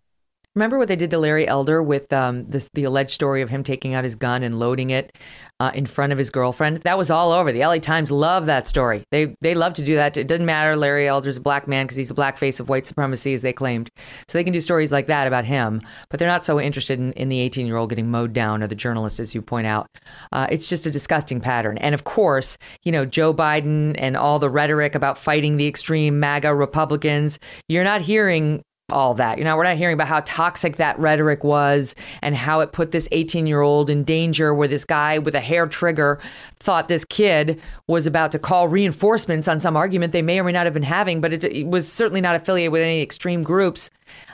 Remember what they did to Larry Elder with um, this, the alleged story of him taking out his gun and loading it uh, in front of his girlfriend? That was all over. The LA Times love that story. They they love to do that. It doesn't matter. Larry Elder's a black man because he's the black face of white supremacy, as they claimed. So they can do stories like that about him, but they're not so interested in, in the 18 year old getting mowed down or the journalist, as you point out. Uh, it's just a disgusting pattern. And of course, you know, Joe Biden and all the rhetoric about fighting the extreme MAGA Republicans, you're not hearing all that. You know, we're not hearing about how toxic that rhetoric was and how it put this 18 year old in danger, where this guy with a hair trigger thought this kid was about to call reinforcements on some argument they may or may not have been having, but it, it was certainly not affiliated with any extreme groups.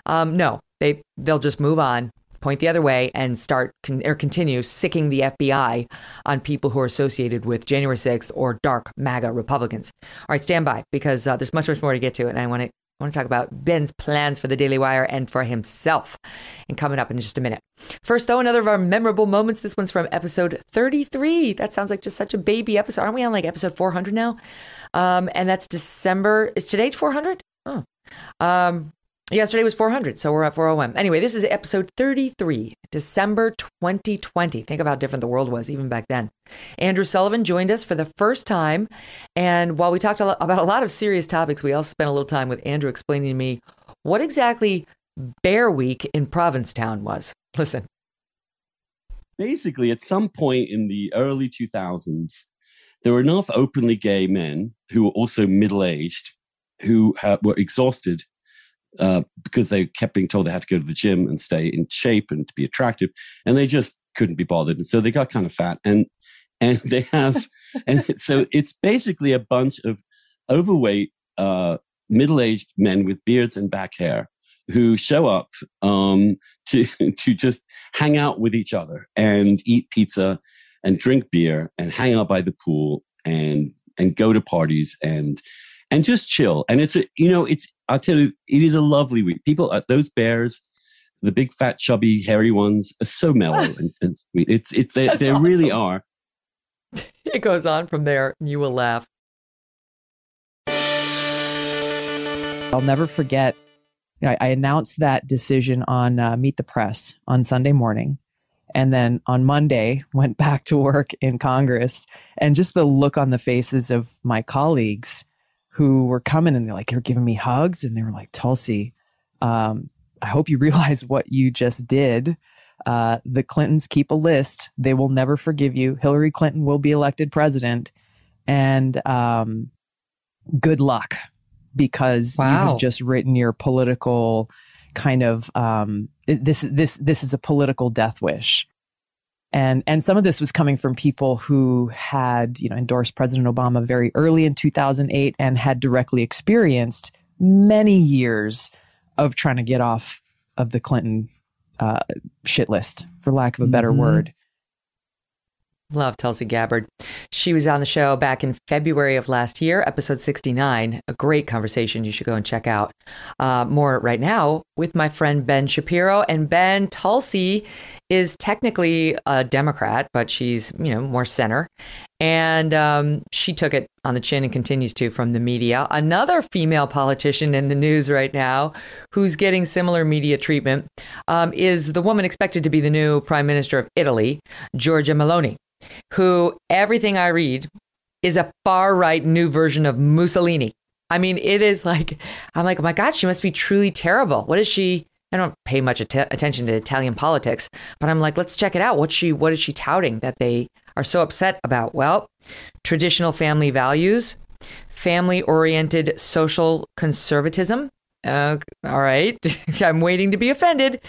Um, no, they they'll just move on. Point the other way and start con- or continue sicking the FBI on people who are associated with January 6th or dark MAGA Republicans. All right, stand by because uh, there's much, much more to get to, and I want to I want to talk about Ben's plans for the Daily Wire and for himself. And coming up in just a minute. First, though, another of our memorable moments. This one's from episode 33. That sounds like just such a baby episode. Aren't we on like episode 400 now? Um, and that's December. Is today 400? Oh. Um, Yesterday was 400, so we're at 401. Anyway, this is episode 33, December 2020. Think of how different the world was even back then. Andrew Sullivan joined us for the first time. And while we talked a about a lot of serious topics, we also spent a little time with Andrew explaining to me what exactly Bear Week in Provincetown was. *laughs* Listen. Basically, at some point in the early 2000s, there were enough openly gay men who were also middle aged who were exhausted uh, because they kept being told they had to go to the gym and stay in shape and to be attractive, and they just couldn't be bothered, and so they got kind of fat, and and they have, *laughs* and so it's basically a bunch of overweight, uh, middle-aged men with beards and back hair who show up um, to *laughs* to just hang out with each other and eat pizza and drink beer and hang out by the pool and and go to parties and and just chill. And it's a, you know, it's, I'll tell you, it is a lovely week. People, uh, those bears, the big, fat, chubby, hairy ones are so mellow and, *laughs* and sweet. It's, it's, they, they awesome. really are. It goes on from there. And you will laugh. I'll never forget. You know, I, I announced that decision on uh, Meet the Press on Sunday morning. And then on Monday, *laughs* went back to work in Congress. And just the look on the faces of my colleagues who were coming and they're like, they were giving me hugs and they were like, Tulsi, um, I hope you *laughs* realize what you just did. Uh, the Clintons keep a list. They will never forgive you. Hillary Clinton will be elected president. And um, good luck because you have just written your political kind of um, this this this is a political death wish and and some of this was coming from people who had you know endorsed President Obama very early in 2008 and had directly experienced many years of trying to get off of the Clinton uh, shit list, for lack of a better Mhm. word. Love Tulsi Gabbard. She was on the show back in February of last year, episode 69. A great conversation you should go and check out. Uh, more right now with my friend Ben Shapiro. And Ben Tulsi is technically a Democrat, but she's, you know, more center. And um, she took it on the chin and continues to from the media. Another female politician in the news right now who's getting similar media treatment um, is the woman expected to be the new prime minister of Italy, Giorgia Meloni, who everything I read is a far right new version of Mussolini. I mean, it is like, I'm like, oh my God, she must be truly terrible. What is she? I don't pay much att- attention to Italian politics, but I'm like, let's check it out. What she, what is she touting that they are so upset about? Well, traditional family values, family oriented social conservatism. Uh, all right, *laughs* I'm waiting to be offended.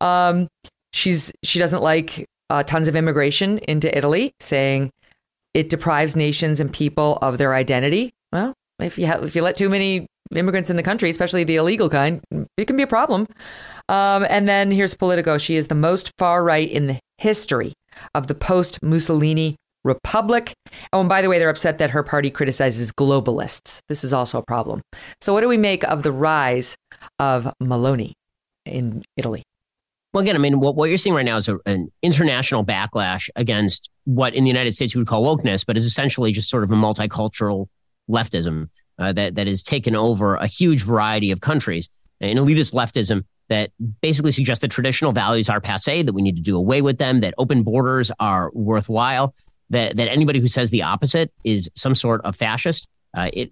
Um, she's she doesn't like uh, tons of immigration into Italy, saying it deprives nations and people of their identity. Well, if you have, if you let too many immigrants in the country, especially the illegal kind, it can be a problem. Um, and then here's Politico. She is the most far right in the history of the post Mussolini republic. Oh, and by the way, they're upset that her party criticizes globalists. This is also a problem. So, what do we make of the rise of Meloni in Italy? Well, again, I mean, what, what you're seeing right now is a, an international backlash against what in the United States we would call wokeness, but is essentially just sort of a multicultural leftism uh, that that has taken over a huge variety of countries. An elitist leftism that basically suggests that traditional values are passe, that we need to do away with them, that open borders are worthwhile, that that anybody who says the opposite is some sort of fascist. Uh, it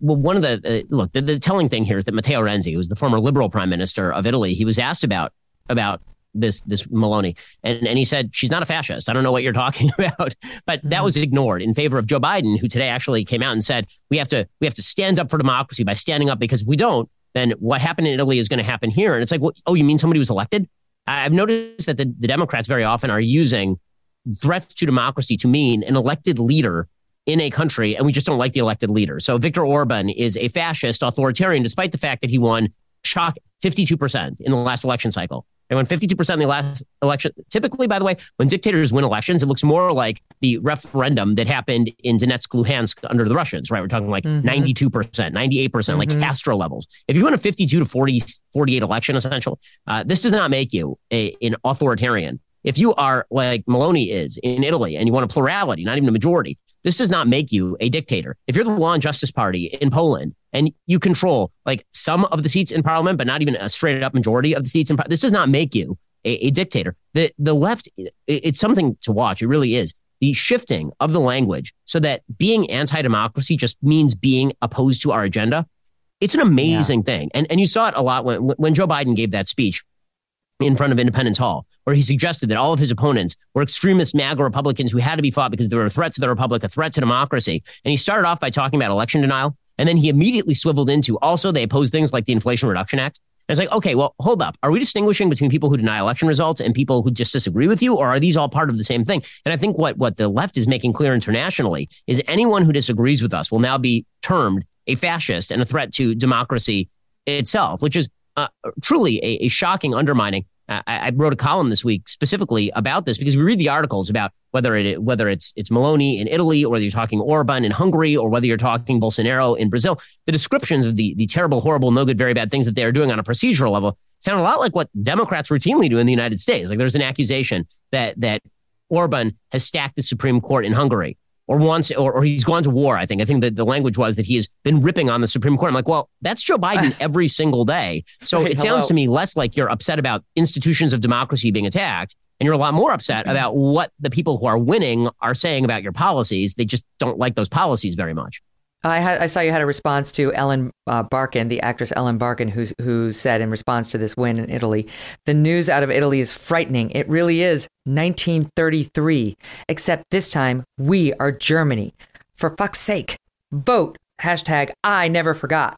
well, one of the uh, look, the, the telling thing here is that Matteo Renzi, who was the former liberal prime minister of Italy, he was asked about about this this Meloni, and and he said she's not a fascist. I don't know what you're *laughs* talking about, but that was ignored in favor of Joe Biden, who today actually came out and said we have to we have to stand up for democracy by standing up because if we don't, then what happened in Italy is going to happen here. And it's like, well, oh, you mean somebody was elected? I've noticed that the, the Democrats very often are using threats to democracy to mean an elected leader in a country, and we just don't like the elected leader. So Viktor Orban is a fascist authoritarian, despite the fact that he won shock 52% in the last election cycle. They won 52% in the last election. Typically, by the way, when dictators win elections, it looks more like the referendum that happened in Donetsk, Luhansk under the Russians, right? We're talking like Mhm. 92%, 98%, like Castro levels. If you win a 52 to 40, 48 election, essential, uh, this does not make you a, an authoritarian. If you are like Meloni is in Italy and you want a plurality, not even a majority, this does not make you a dictator. If you're the Law and Justice Party in Poland and you control like some of the seats in parliament, but not even a straight up majority of the seats in par- this does not make you a, a dictator. The the left, it- it's something to watch. It really is the shifting of the language so that being anti-democracy just means being opposed to our agenda. It's an amazing thing, and and you saw it a lot when when Joe Biden gave that speech in front of Independence Hall, where he suggested that all of his opponents were extremist MAGA Republicans who had to be fought because they were a threat to the republic, a threat to democracy. And he started off by talking about election denial. And then he immediately swiveled into also they oppose things like the Inflation Reduction Act. And it's like, okay, well, hold up. Are we distinguishing between people who deny election results and people who just disagree with you? Or are these all part of the same thing? And I think what, what the left is making clear internationally is anyone who disagrees with us will now be termed a fascist and a threat to democracy itself, which is uh, truly a, a shocking undermining. I, I wrote a column this week specifically about this because we read the articles about whether it whether it's it's Meloni in Italy or whether you're talking Orban in Hungary or whether you're talking Bolsonaro in Brazil. The descriptions of the the terrible, horrible, no good, very bad things that they are doing on a procedural level sound a lot like what Democrats routinely do in the United States. Like there's an accusation that that Orban has stacked the Supreme Court in Hungary or wants or, or he's gone to war. I think. I think that the language was that he has been ripping on the Supreme Court. I'm like, well, that's Joe Biden *laughs* every single day. So Right, it sounds to me less like you're upset about institutions of democracy being attacked, and you're a lot more upset mm-hmm. about what the people who are winning are saying about your policies. They just don't like those policies very much. I, had, I saw you had a response to Ellen uh, Barkin, the actress Ellen Barkin, who, who said in response to this win in Italy, the news out of Italy is frightening. It really is 1933, except this time we are Germany. For fuck's sake, vote. Hashtag I never forgot.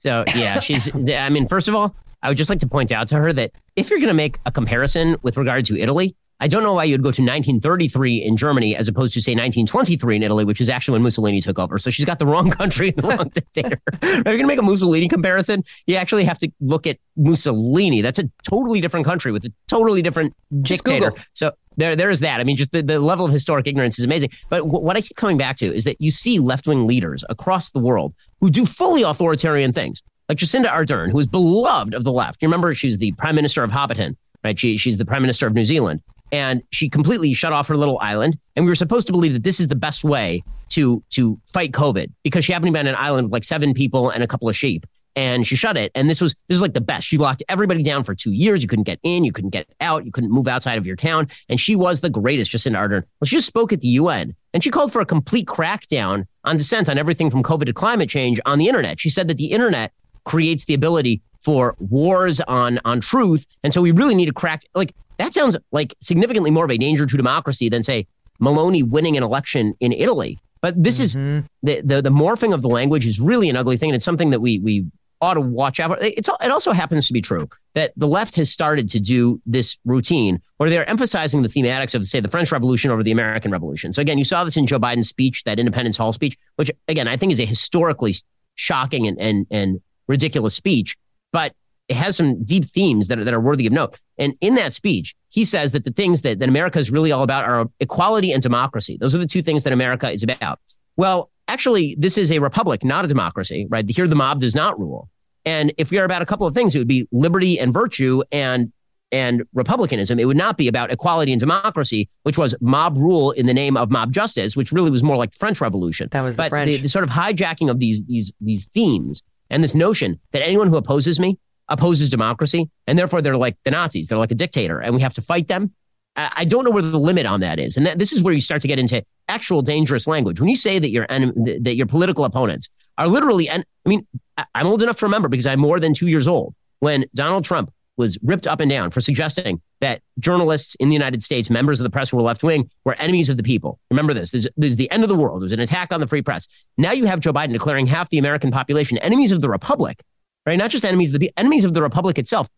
So yeah, *laughs* she's. I mean, first of all, I would just like to point out to her that if you're going to make a comparison with regard to Italy, I don't know why you'd go to 1933 in Germany as opposed to say 1923 in Italy, which is actually when Mussolini took over. So she's got the wrong *laughs* country and the wrong dictator. if you're going to make a Mussolini comparison, you actually have to look at Mussolini. That's a totally different country with a totally different Just dictator. Google. So there, there is that. I mean, just the, the level of historic ignorance is amazing. But w- what I keep coming back to is that you see left wing leaders across the world who do fully authoritarian things, like Jacinda Ardern, who is beloved of the left. You remember she's the prime minister of Hobbiton, right? She, she's the prime minister of New Zealand. And she completely shut off her little island. And we were supposed to believe that this is the best way to to fight COVID because she happened to be on an island with like seven people and a couple of sheep and she shut it. And this was this is like the best. She locked everybody down for two years. You couldn't get in, you couldn't get out, you couldn't move outside of your town. And she was the greatest, Jacinda Ardern. Well, she just spoke at the UN and she called for a complete crackdown on dissent on everything from COVID to climate change on the internet. She said that the internet creates the ability for wars on on truth, and so we really need to crack. Like that sounds like significantly more of a danger to democracy than say Meloni winning an election in Italy. But this is mm-hmm. the, the the morphing of the language is really an ugly thing, and it's something that we we ought to watch out. for. It's it also happens to be true that the left has started to do this routine where they're emphasizing the thematics of say the French Revolution over the American Revolution. So again, you saw this in Joe Biden's speech, that Independence Hall speech, which again I think is a historically shocking and and, and ridiculous speech, but it has some deep themes that are, that are worthy of note. And in that speech, he says that the things that, that America is really all about are equality and democracy. Those are the two things that America is about. Well, actually, this is a republic, not a democracy, right? Here, the mob does not rule. And if we are about a couple of things, it would be liberty and virtue and and republicanism. It would not be about equality and democracy, which was mob rule in the name of mob justice, which really was more like the French Revolution. That was the but French. The, the sort of hijacking of these these these themes and this notion that anyone who opposes me opposes democracy, and therefore they're like the Nazis. They're like a dictator, and we have to fight them. I, don't know where the limit on that is, and that, this is where you start to get into actual dangerous language. When you say that your enemy, that your political opponents are literally, and I mean, I'm old enough to remember because I'm more than two years old when Donald Trump was ripped up and down for suggesting that journalists in the United States, members of the press who were left wing, were enemies of the people. Remember this. This, this is the end of the world. It was an attack on the free press. Now you have Joe Biden declaring half the American population enemies of the republic, right? Not just enemies of the enemies of the republic itself.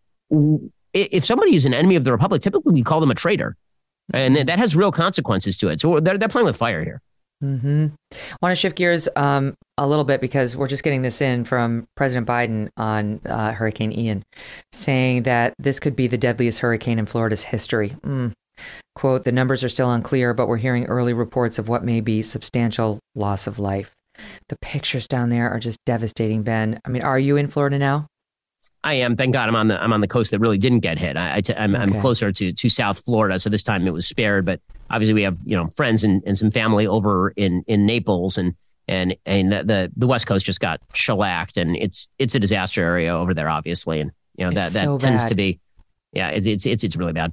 If somebody is an enemy of the republic, typically we call them a traitor. And that- has real consequences to it. So they're, they're playing with fire here. Mm-hmm. Want to shift gears um, a little bit because we're just getting this in from President Biden on uh, Hurricane Ian, saying that this could be the deadliest hurricane in Florida's history. Mm. Quote, the numbers are still unclear, but we're hearing early reports of what may be substantial loss of life. The pictures down there are just devastating, Ben. I mean, are you in Florida now? I am. Thank God, I'm on the I'm on the coast that really didn't get hit. I, I t- I'm, I'm closer to to South Florida, so this time it was spared. But obviously, we have you know friends and, and some family over in in Naples, and and and the, the the West Coast just got shellacked, and it's it's a disaster area over there, obviously, and you know that It's that so tends bad. to be, yeah, it's it's it's, it's really bad.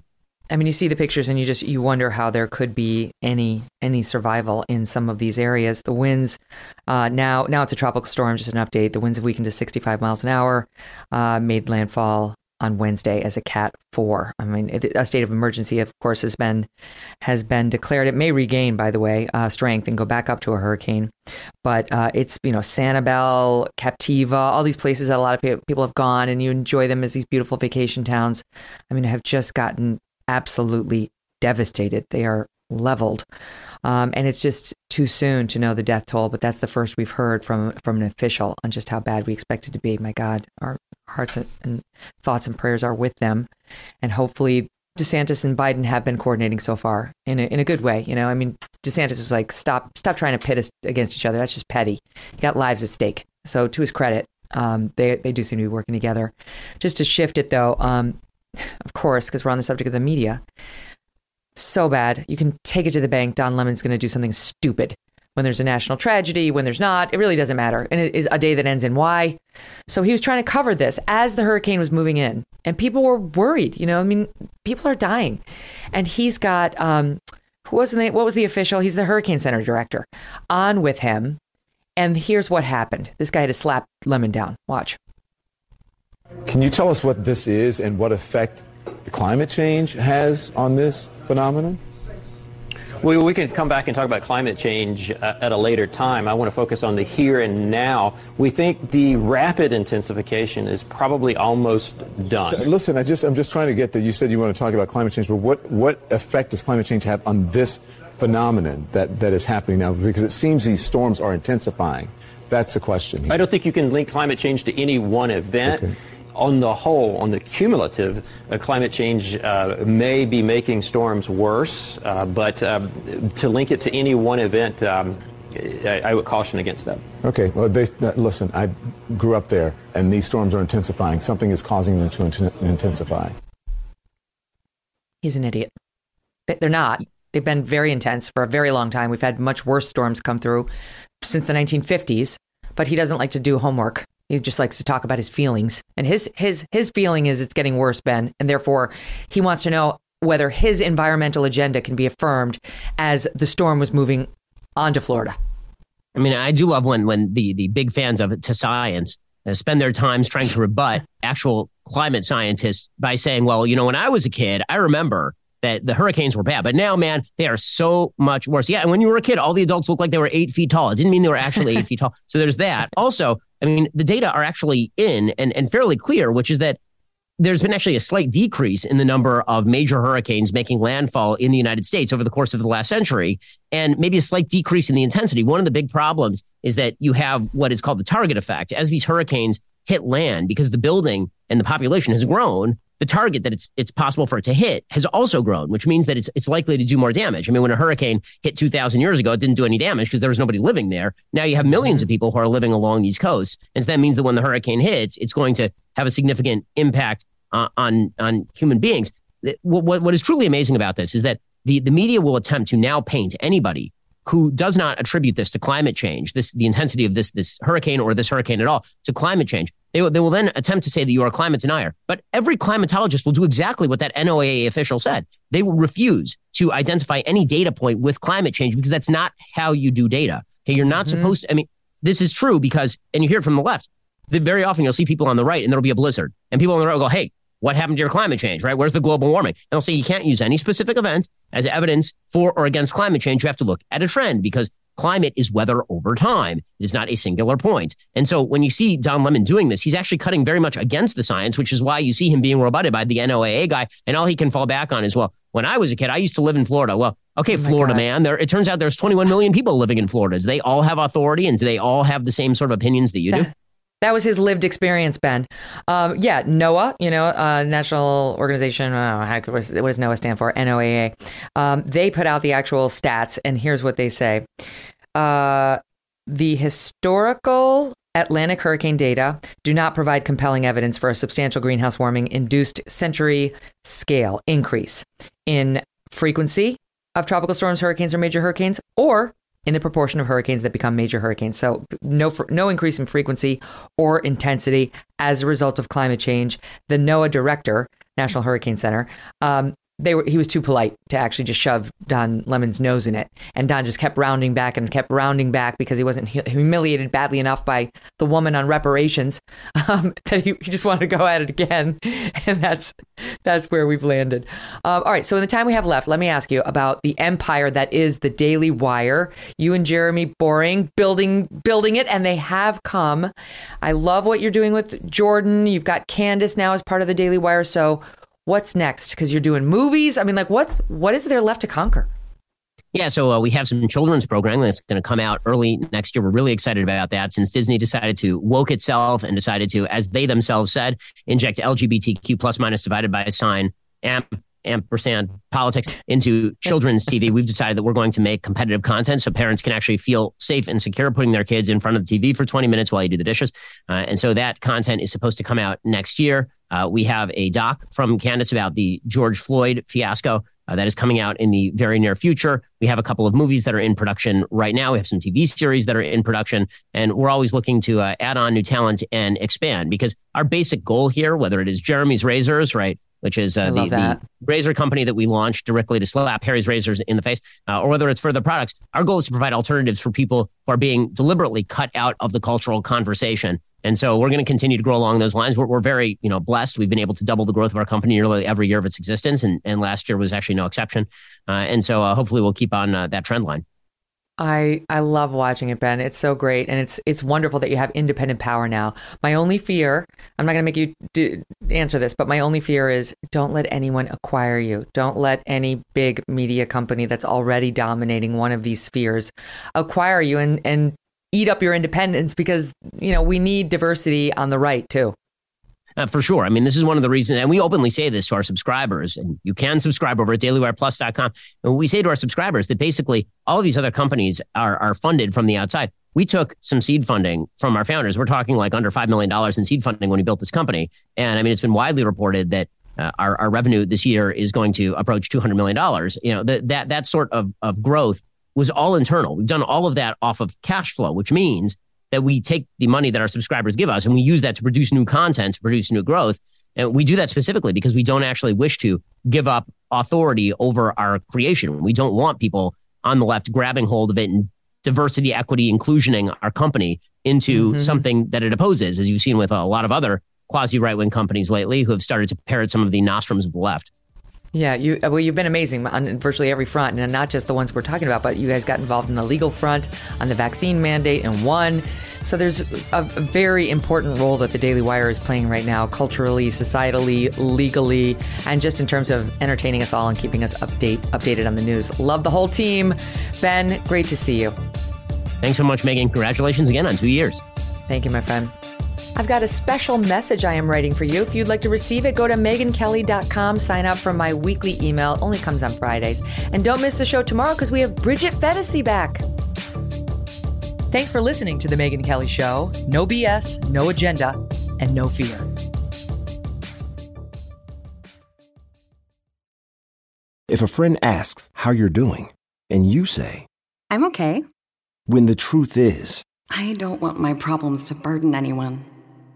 I mean, you see the pictures and you just you wonder how there could be any any survival in some of these areas. The winds uh, now now it's a tropical storm. Just an update: the winds have weakened to 65 miles an hour. Uh, made landfall on Wednesday as a Cat Four. I mean, a state of emergency, of course, has been has been declared. It may regain, by the way, uh, strength and go back up to a hurricane. But uh, it's you know Sanibel, Captiva, all these places that a lot of people have gone, and you enjoy them as these beautiful vacation towns. I mean, have just gotten absolutely devastated. They are leveled. Um, and it's just too soon to know the death toll, but that's the first we've heard from from an official on just how bad we expect it to be. My God, our hearts and, and thoughts and prayers are with them, and hopefully DeSantis and Biden have been coordinating so far in a, in a good way. You know, I mean, DeSantis was like, stop stop trying to pit us against each other. That's just petty. He got lives at stake. So to his credit, um, they they do seem to be working together. Just to shift it though, um, of course, because we're on the subject of the media. So bad. You can take it to the bank. Don Lemon's going to do something stupid when there's a national tragedy, when there's not. It really doesn't matter. And it is a day that ends in Y. So he was trying to cover this as the hurricane was moving in. And people were worried. You know, I mean, people are dying. And he's got, um, who wasn't the, what was the official? He's the Hurricane Center director. On with him, and here's what happened. This guy had to slap Lemon down. Watch. Can you tell us what this is and what effect climate change has on this phenomenon? Well, we can come back and talk about climate change uh, at a later time. I want to focus on the here and now. We think the rapid intensification is probably almost done. So, listen, I just I'm just trying to get that. You said you want to talk about climate change, but what what effect does climate change have on this phenomenon that that is happening now? Because it seems these storms are intensifying. That's the question. Here. I don't think you can link climate change to any one event. Okay on the whole, on the cumulative, uh, climate change uh, may be making storms worse, uh, but um, to link it to any one event, um, I, I, would caution against that. Okay. Well, they, listen, I grew up there, and these storms are intensifying. Something is causing them to int- intensify. He's an idiot. They're not. They've been very intense for a very long time. We've had much worse storms come through since the 1950s, but he doesn't like to do homework. He just likes to talk about his feelings. And his his his feeling is it's getting worse, Ben, and therefore he wants to know whether his environmental agenda can be affirmed as the storm was moving onto Florida. I mean, I do love when when the the big fans of it to science uh, spend their times trying to rebut actual climate scientists by saying, "Well, you know, when I was a kid, I remember that the hurricanes were bad, but now, man, they are so much worse." Yeah, and when you were a kid, all the adults looked like they were eight feet tall. It didn't mean they were actually *laughs* eight feet tall. So there's that. Also, I mean, the data are actually in and, and fairly clear, which is that there's been actually a slight decrease in the number of major hurricanes making landfall in the United States over the course of the last century, and maybe a slight decrease in the intensity. One of the big problems is that you have what is called the target effect. As these hurricanes hit land, because the building and the population has grown, the target that it's it's possible for it to hit has also grown, which means that it's it's likely to do more damage. I mean, when a hurricane hit 2,000 years ago, it didn't do any damage because there was nobody living there. Now you have 1000000s of mm-hmm. people who are living along these coasts, and so that means that when the hurricane hits, it's going to have a significant impact uh, on on human beings. What, what what is truly amazing about this is that the the media will attempt to now paint anybody who does not attribute this to climate change, this the intensity of this this hurricane or this hurricane at all to climate change. They, they will then attempt to say that you are a climate denier. But every climatologist will do exactly what that NOAA official said. They will refuse to identify any data point with climate change because that's not how you do data. Okay, you're not mm-hmm. supposed to. I mean, this is true because, and you hear it from the left. That very often you'll see people on the right and there'll be a blizzard, and people on the right will go, "Hey, what happened to your climate change, right? Where's the global warming? And they'll say you can't use any specific event as evidence for or against climate change. You have to look at a trend because climate is weather over time. It is not a singular point. And so when you see Don Lemon doing this, he's actually cutting very much against the science, which is why you see him being rebutted by the NOAA guy. And all he can fall back on is, well, when I was a kid, I used to live in Florida. Well, okay, oh Florida God. man. There, it turns out there's 21 million people living in Florida. Do they all have authority and do they all have the same sort of opinions that you do? That was his lived experience, Ben. Um, yeah, NOAA, you know, uh, National Organization, how, what, does, what does NOAA stand for? NOAA. Um, they put out the actual stats, and here's what they say uh, the historical Atlantic hurricane data do not provide compelling evidence for a substantial greenhouse warming induced century scale increase in frequency of tropical storms, hurricanes, or major hurricanes, or in the proportion of hurricanes that become major hurricanes. So no no increase in frequency or intensity as a result of climate change. The NOAA director, National Hurricane Center, um, they were he was too polite to actually just shove Don Lemon's nose in it, and Don just kept rounding back and kept rounding back because he wasn't humiliated badly enough by the woman on reparations *laughs* um, that he, he, just wanted to go at it again, *laughs* and that's that's where we've landed. Um, all right, so in the time we have left, let me ask you about the empire that is the Daily Wire. You and Jeremy Boring building building it, and they have come. I love what you're doing with Jordan. You've got Candace now as part of the Daily Wire, so what's next? Because you're doing movies. I mean, like, what's what is there left to conquer? Yeah, so uh, we have some children's programming that's going to come out early next year. We're really excited about that since Disney decided to woke itself and decided to, as they themselves said, inject LGBTQ plus minus divided by a sign amp ampersand politics into children's TV. We've decided that we're going to make competitive content so parents can actually feel safe and secure putting their kids in front of the TV for 20 minutes while you do the dishes. Uh, and so that content is supposed to come out next year. Uh, we have a doc from Candace about the George Floyd fiasco uh, that is coming out in the very near future. We have a couple of movies that are in production right now. We have some TV series that are in production, and we're always looking to uh, add on new talent and expand because our basic goal here, whether it is Jeremy's Razors, right, which is uh, the, the razor company that we launched directly to slap Harry's razors in the face, uh, or whether it's for the products. Our goal is to provide alternatives for people who are being deliberately cut out of the cultural conversation. And so we're going to continue to grow along those lines. We're, we're very, you know, blessed. We've been able to double the growth of our company nearly every year of its existence, and, and last year was actually no exception. Uh, and so uh, hopefully we'll keep on uh, that trend line. I I love watching it, Ben. It's so great, and it's it's wonderful that you have independent power now. My only fear, I'm not going to make you do, answer this, but my only fear is don't let anyone acquire you. Don't let any big media company that's already dominating one of these spheres acquire you and and eat up your independence because you know we need diversity on the right too. Uh, for sure. I mean, this is one of the reasons, and we openly say this to our subscribers, and you can subscribe over at dailywireplus.com. And we say to our subscribers that basically all of these other companies are, are funded from the outside. We took some seed funding from our founders. We're talking like under $5 million in seed funding when we built this company. And I mean, it's been widely reported that uh, our, our revenue this year is going to approach $200 million. You know, the, that, that sort of, of growth was all internal. We've done all of that off of cash flow, which means that we take the money that our subscribers give us and we use that to produce new content, to produce new growth. And we do that specifically because we don't actually wish to give up authority over our creation. We don't want people on the left grabbing hold of it and diversity, equity, inclusioning our company into Mhm. something that it opposes, as you've seen with a lot of other quasi right wing companies lately who have started to parrot some of the nostrums of the left. Yeah, you uh, well, you've been amazing on virtually every front, and not just the ones we're talking about, but you guys got involved in the legal front, on the vaccine mandate, and won. So there's a, a very important role that the Daily Wire is playing right now, culturally, societally, legally, and just in terms of entertaining us all and keeping us update updated on the news. Love the whole team, Ben. Great to see you. Thanks so much, Megyn. Congratulations again on two years. Thank you, my friend. I've got a special message I am writing for you. If you'd like to receive it, go to megynkelly.com, sign up for my weekly email. It only comes on Fridays. And don't miss the show tomorrow because we have Bridget Phetasy back. Thanks for listening to The Megyn Kelly Show. No BS, no agenda, and no fear. If a friend asks how you're doing, and you say, I'm okay. when the truth is, I don't want my problems to burden anyone.